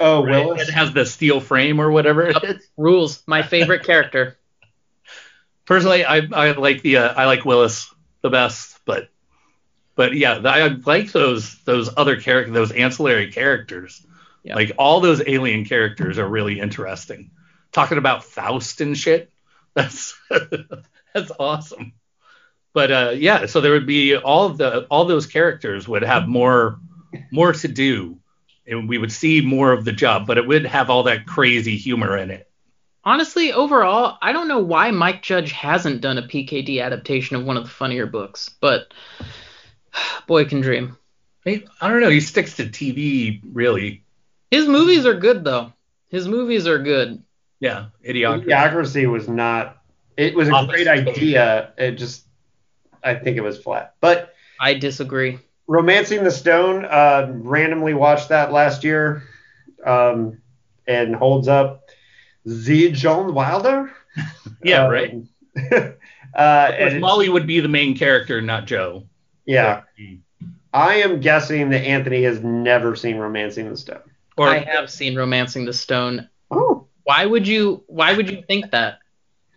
Oh, Right? Willis. It has the steel frame or whatever it is. Rules, my favorite character. (laughs) Personally, I I like the uh, I like Willis the best, but but yeah, I like those those other characters, those ancillary characters. Yeah. Like all those alien characters are really interesting. Talking about Faust and shit, (laughs) that's that's awesome. But uh, yeah, so there would be all the all those characters would have more more to do, and we would see more of the job, but it would have all that crazy humor in it. Honestly, overall, I don't know why Mike Judge hasn't done a PKD adaptation of one of the funnier books, but (sighs) boy can dream. I I don't know. He sticks to TV really. His movies are good though. His movies are good. Yeah, idiocracy. Idiocracy was not. It was a Office great idea. It just, I think it was flat. But I disagree. Romancing the Stone, uh, randomly watched that last year, um, and holds up. The John Wilder. (laughs) Yeah, Um, right. (laughs) uh, Because and Molly would be the main character, not Joe. yeah, I am guessing that Anthony has never seen Romancing the Stone. Or I have seen Romancing the Stone. Oh, Why would you why would you think that?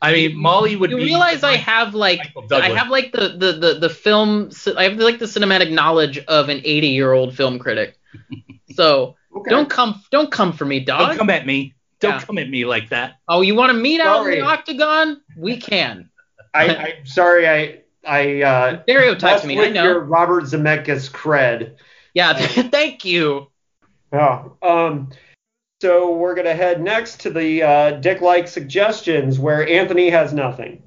I mean, Molly would You be. realize I have like I have like the, the, the, the film I have like the cinematic knowledge of an 80 year old film critic. (laughs) So okay. don't come don't come for me, dog. Don't come at me. Don't Yeah. come at me like that. oh, you want to meet out in the octagon? We can. (laughs) I, I'm sorry. I I uh, Stereotypes messed me. with I know. your Robert Zemeckis cred. Yeah, (laughs) thank you. Yeah. um, so we're gonna head next to the uh, dick-like suggestions where Anthony has nothing.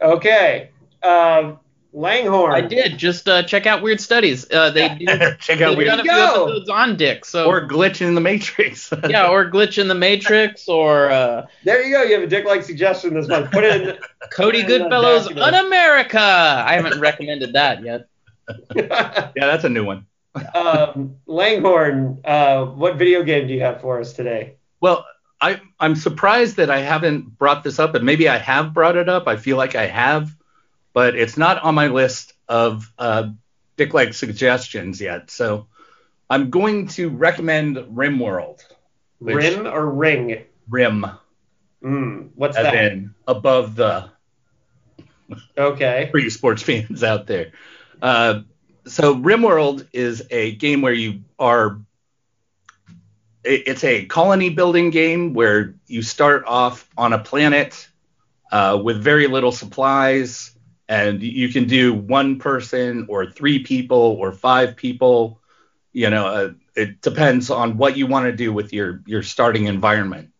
Okay, uh, Langhorne. I did. Just uh, check out Weird Studies. Uh, they do. (laughs) Check out They've weird done a few go. episodes on Dick. So or glitch in the matrix. (laughs) yeah, or Glitch in the Matrix, or uh, There you go. You have a dick-like suggestion this month. Put in. (laughs) Cody Goodfellow's that. Un America. I haven't recommended that yet. yeah, that's a new one. (laughs) um, Langhorne, uh, what video game do you have for us today? Well, I I'm surprised that I haven't brought this up, and maybe I have brought it up. I feel like I have, but it's not on my list of uh, dick like suggestions yet. So I'm going to recommend RimWorld. Which- Rim or Ring? Rim, Mm, what's as that? in above the Okay. (laughs) for you sports fans out there. Uh, so RimWorld is a game where you are it's a colony building game where you start off on a planet uh, with very little supplies, and you can do one person or three people or five people. You know, uh, it depends on what you want to do with your your starting environment,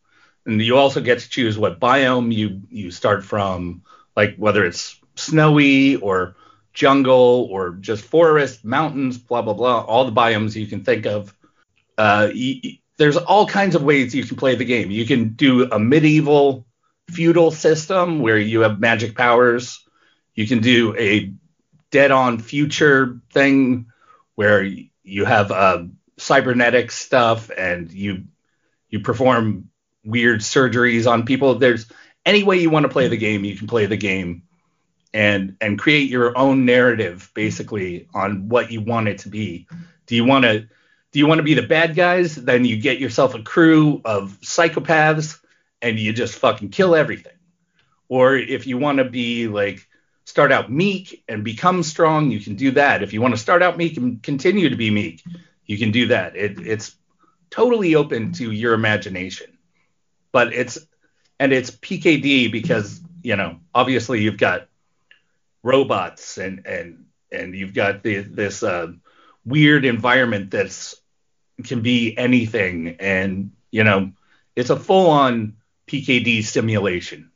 and you also get to choose what biome you you start from like whether it's snowy or jungle or just forest, mountains, blah blah blah, all the biomes you can think of. Uh, y- there's all kinds of ways you can play the game. You can do a medieval feudal system where you have magic powers. You can do a dead-on future thing where you have uh, cybernetic stuff and you you perform weird surgeries on people. There's any way you want to play the game, you can play the game and and create your own narrative basically on what you want it to be. Do you want to do you want to be the bad guys? Then you get yourself a crew of psychopaths and you just fucking kill everything. Or if you want to be like start out meek and become strong, you can do that. If you want to start out meek and continue to be meek, you can do that. It, it's totally open to your imagination. But it's and it's PKD because you know obviously you've got robots and and and you've got the, this uh, weird environment that's can be anything and you know it's a full on PKD simulation.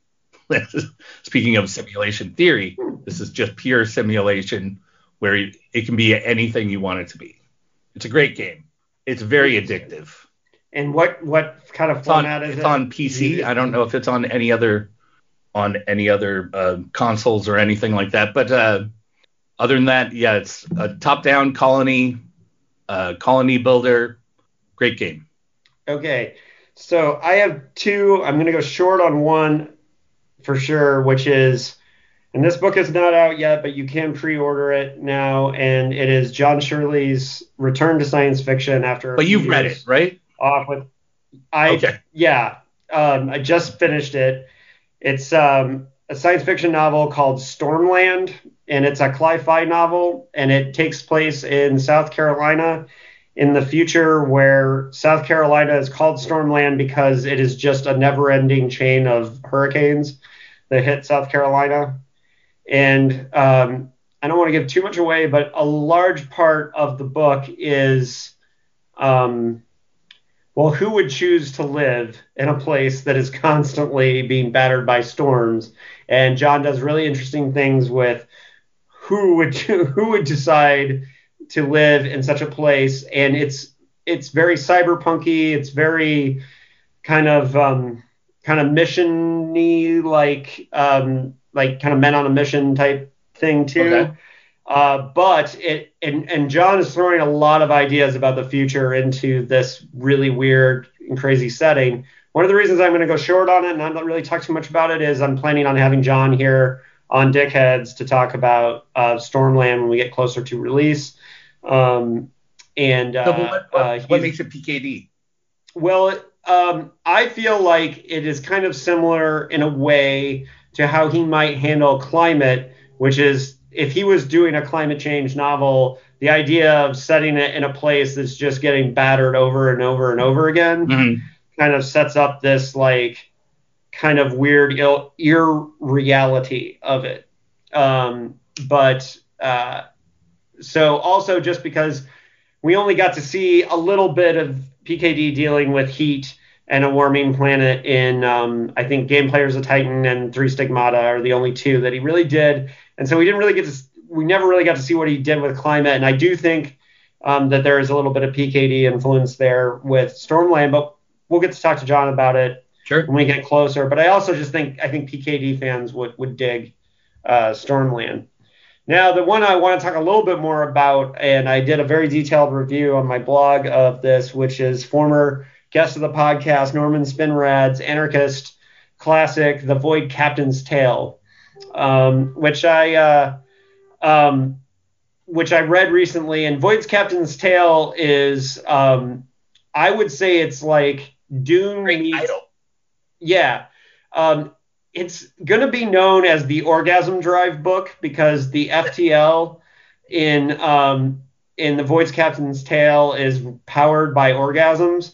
(laughs) Speaking of simulation theory, this is just pure simulation where it can be anything you want it to be. It's a great game. It's very addictive. And what what kind of It's on, is it's it? on PC. I don't know if it's on any other on any other uh, consoles or anything like that. But uh, other than that, yeah, it's a top-down colony uh, colony builder. Great game. Okay. So I have two. I'm going to go short on one for sure, which is, and this book is not out yet, but you can pre-order it now, and it is John Shirley's Return to Science Fiction after. But you've read it, right? Off with, I Okay. yeah, um, I just finished it. It's um, a science fiction novel called Stormland, and it's a cli-fi novel, and it takes place in South Carolina in the future where South Carolina is called Stormland because it is just a never-ending chain of hurricanes that hit South Carolina. And um, I don't want to give too much away, but a large part of the book is, um, well, who would choose to live in a place that is constantly being battered by storms? And John does really interesting things with who would (laughs) who would decide to live in such a place, and it's it's very cyberpunky. It's very kind of um, kind of missiony, like um, like kind of men on a mission type thing too. Okay. Uh, but it and and John is throwing a lot of ideas about the future into this really weird and crazy setting. One of the reasons I'm going to go short on it and I'm not really talk too much about it is I'm planning on having John here on Dickheads to talk about uh, Stormland when we get closer to release. Um, and uh, So, what, what, what makes it PKD? well, um, I feel like it is kind of similar in a way to how he might handle climate, which is if he was doing a climate change novel, the idea of setting it in a place that's just getting battered over and over and over again Mhm. kind of sets up this like kind of weird ill, irreality of it. Um, but uh, so also just because we only got to see a little bit of PKD dealing with heat and a warming planet in um, I think Game Players of Titan and Three Stigmata are the only two that he really did, and so we didn't really get to we never really got to see what he did with climate, and I do think um, that there is a little bit of PKD influence there with Stormland, but we'll get to talk to John about it Sure. when we get closer. But I also just think I think PKD fans would would dig uh, Stormland. Now, the one I want to talk a little bit more about, and I did a very detailed review on my blog of this, which is former guest of the podcast, Norman Spinrad's anarchist classic, The Void Captain's Tale, um, which I uh, um, which I read recently. And Void's Captain's Tale is, um, I would say, it's like Dune Great meets title. yeah. Um, it's going to be known as the Orgasm Drive book because the FTL in um, in the Void's Captain's Tale is powered by orgasms.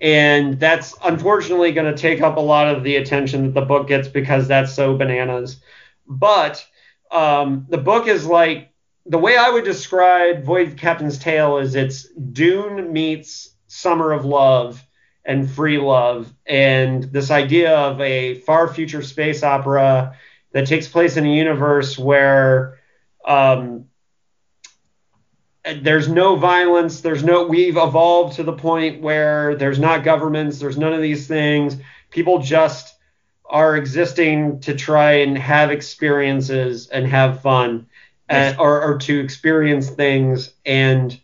And that's unfortunately going to take up a lot of the attention that the book gets because that's so bananas. But um, the book is like the way I would describe Void Captain's Tale is it's Dune meets Summer of Love and free love and this idea of a far future space opera that takes place in a universe where um, there's no violence there's no we've evolved to the point where there's not governments there's none of these things. People just are existing to try and have experiences and have fun uh, Yes. and, or, or to experience things. And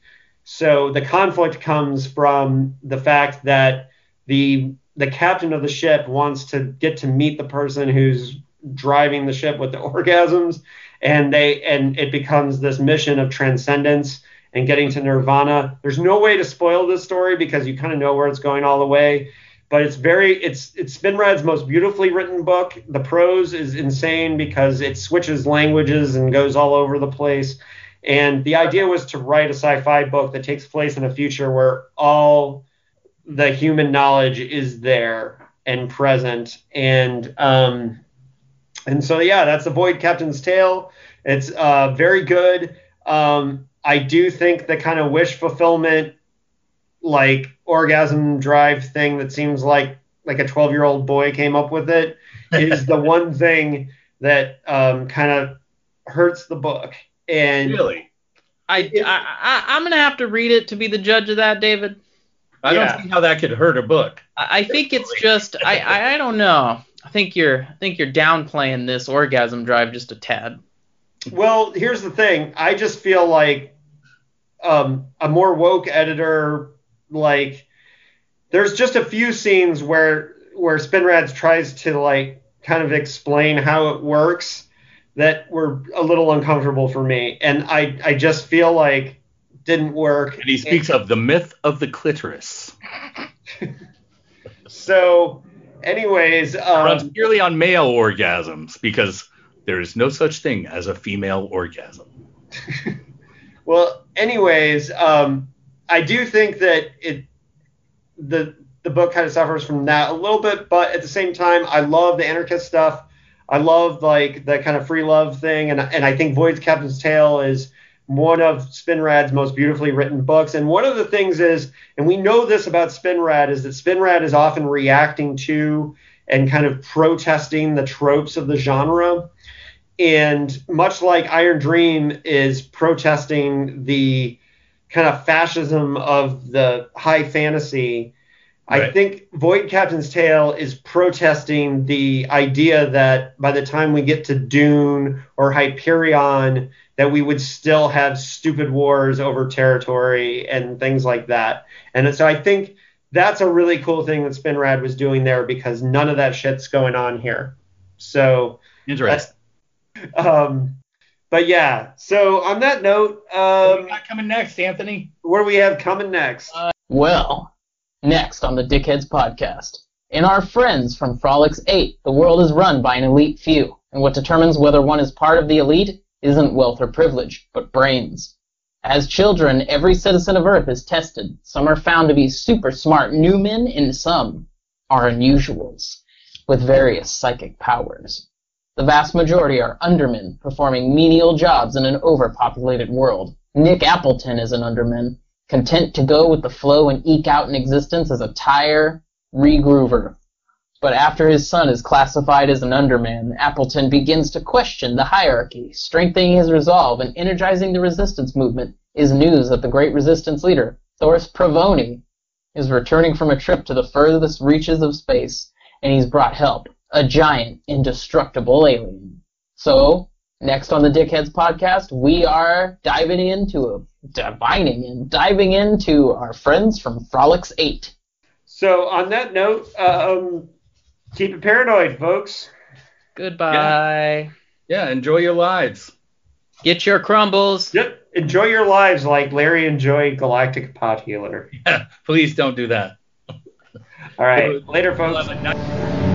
so the conflict comes from the fact that the the captain of the ship wants to get to meet the person who's driving the ship with the (laughs) orgasms. And they and it becomes this mission of transcendence and getting to nirvana. There's no way to spoil this story because you kind of know where it's going all the way but it's very it's it's Spinrad's most beautifully written book. The prose is insane because it switches languages and goes all over the place. And the idea was to write a sci-fi book that takes place in a future where all the human knowledge is there and present. And um and so yeah that's the void captain's tale. It's uh very good. Um i do think the kind of wish fulfillment like orgasm drive thing that seems like like a 12 year old boy came up with it is the (laughs) one thing that um kind of hurts the book and Really? I, I, I I'm gonna have to read it to be the judge of that, David. I Yeah. don't see how that could hurt a book. I, I think it's just I, (laughs) I I don't know. I think you're I think you're downplaying this orgasm drive just a tad. Well, here's the thing. I just feel like um, a more woke editor, like there's just a few scenes where where Spinrads tries to like kind of explain how it works that were a little uncomfortable for me, and I I just feel like didn't work. And he speaks of the myth of the clitoris. (laughs) So, anyways, runs um, purely on male orgasms because there is no such thing as a female orgasm. (laughs) Well, anyways, um, I do think that it the the book kind of suffers from that a little bit, but at the same time, I love the anarchist stuff. I love like the kind of free love thing, and and I think Void's Captain's Tale is one of Spinrad's most beautifully written books. And one of the things is, and we know this about Spinrad, is that Spinrad is often reacting to and kind of protesting the tropes of the genre. And much like Iron Dream is protesting the kind of fascism of the high fantasy, I think Void Captain's Tale is protesting the idea that by the time we get to Dune or Hyperion, that we would still have stupid wars over territory and things like that. And so I think that's a really cool thing that Spinrad was doing there because none of that shit's going on here. So Interesting. Um, but yeah, so on that note, What um, we coming next, Anthony? what do we have coming next? Well, next on the Dickheads podcast. In our friends from Frolix 8, the world is run by an elite few, and what determines whether one is part of the elite isn't wealth or privilege, but brains. As children, every citizen of Earth is tested. Some are found to be super smart newmen, and some are unusuals, with various psychic powers. The vast majority are undermen, performing menial jobs in an overpopulated world. Nick Appleton is an underman, content to go with the flow and eke out an existence as a tire regroover. But after his son is classified as an underman, Appleton begins to question the hierarchy. Strengthening his resolve and energizing the resistance movement is news that the great resistance leader, Thors Provoni, is returning from a trip to the furthest reaches of space, and he's brought help a giant, indestructible alien. So, next on the Dickheads podcast, we are diving into, divining and diving into our friends from Frolix 8. So on that note, um, keep it paranoid, folks. Goodbye. Yeah, enjoy your lives. Get your crumbles. Yep. Enjoy your lives like Larry enjoyed Galactic Pot Healer. Yeah, (laughs) please don't do that. All right. (laughs) Later, folks. Have a nice-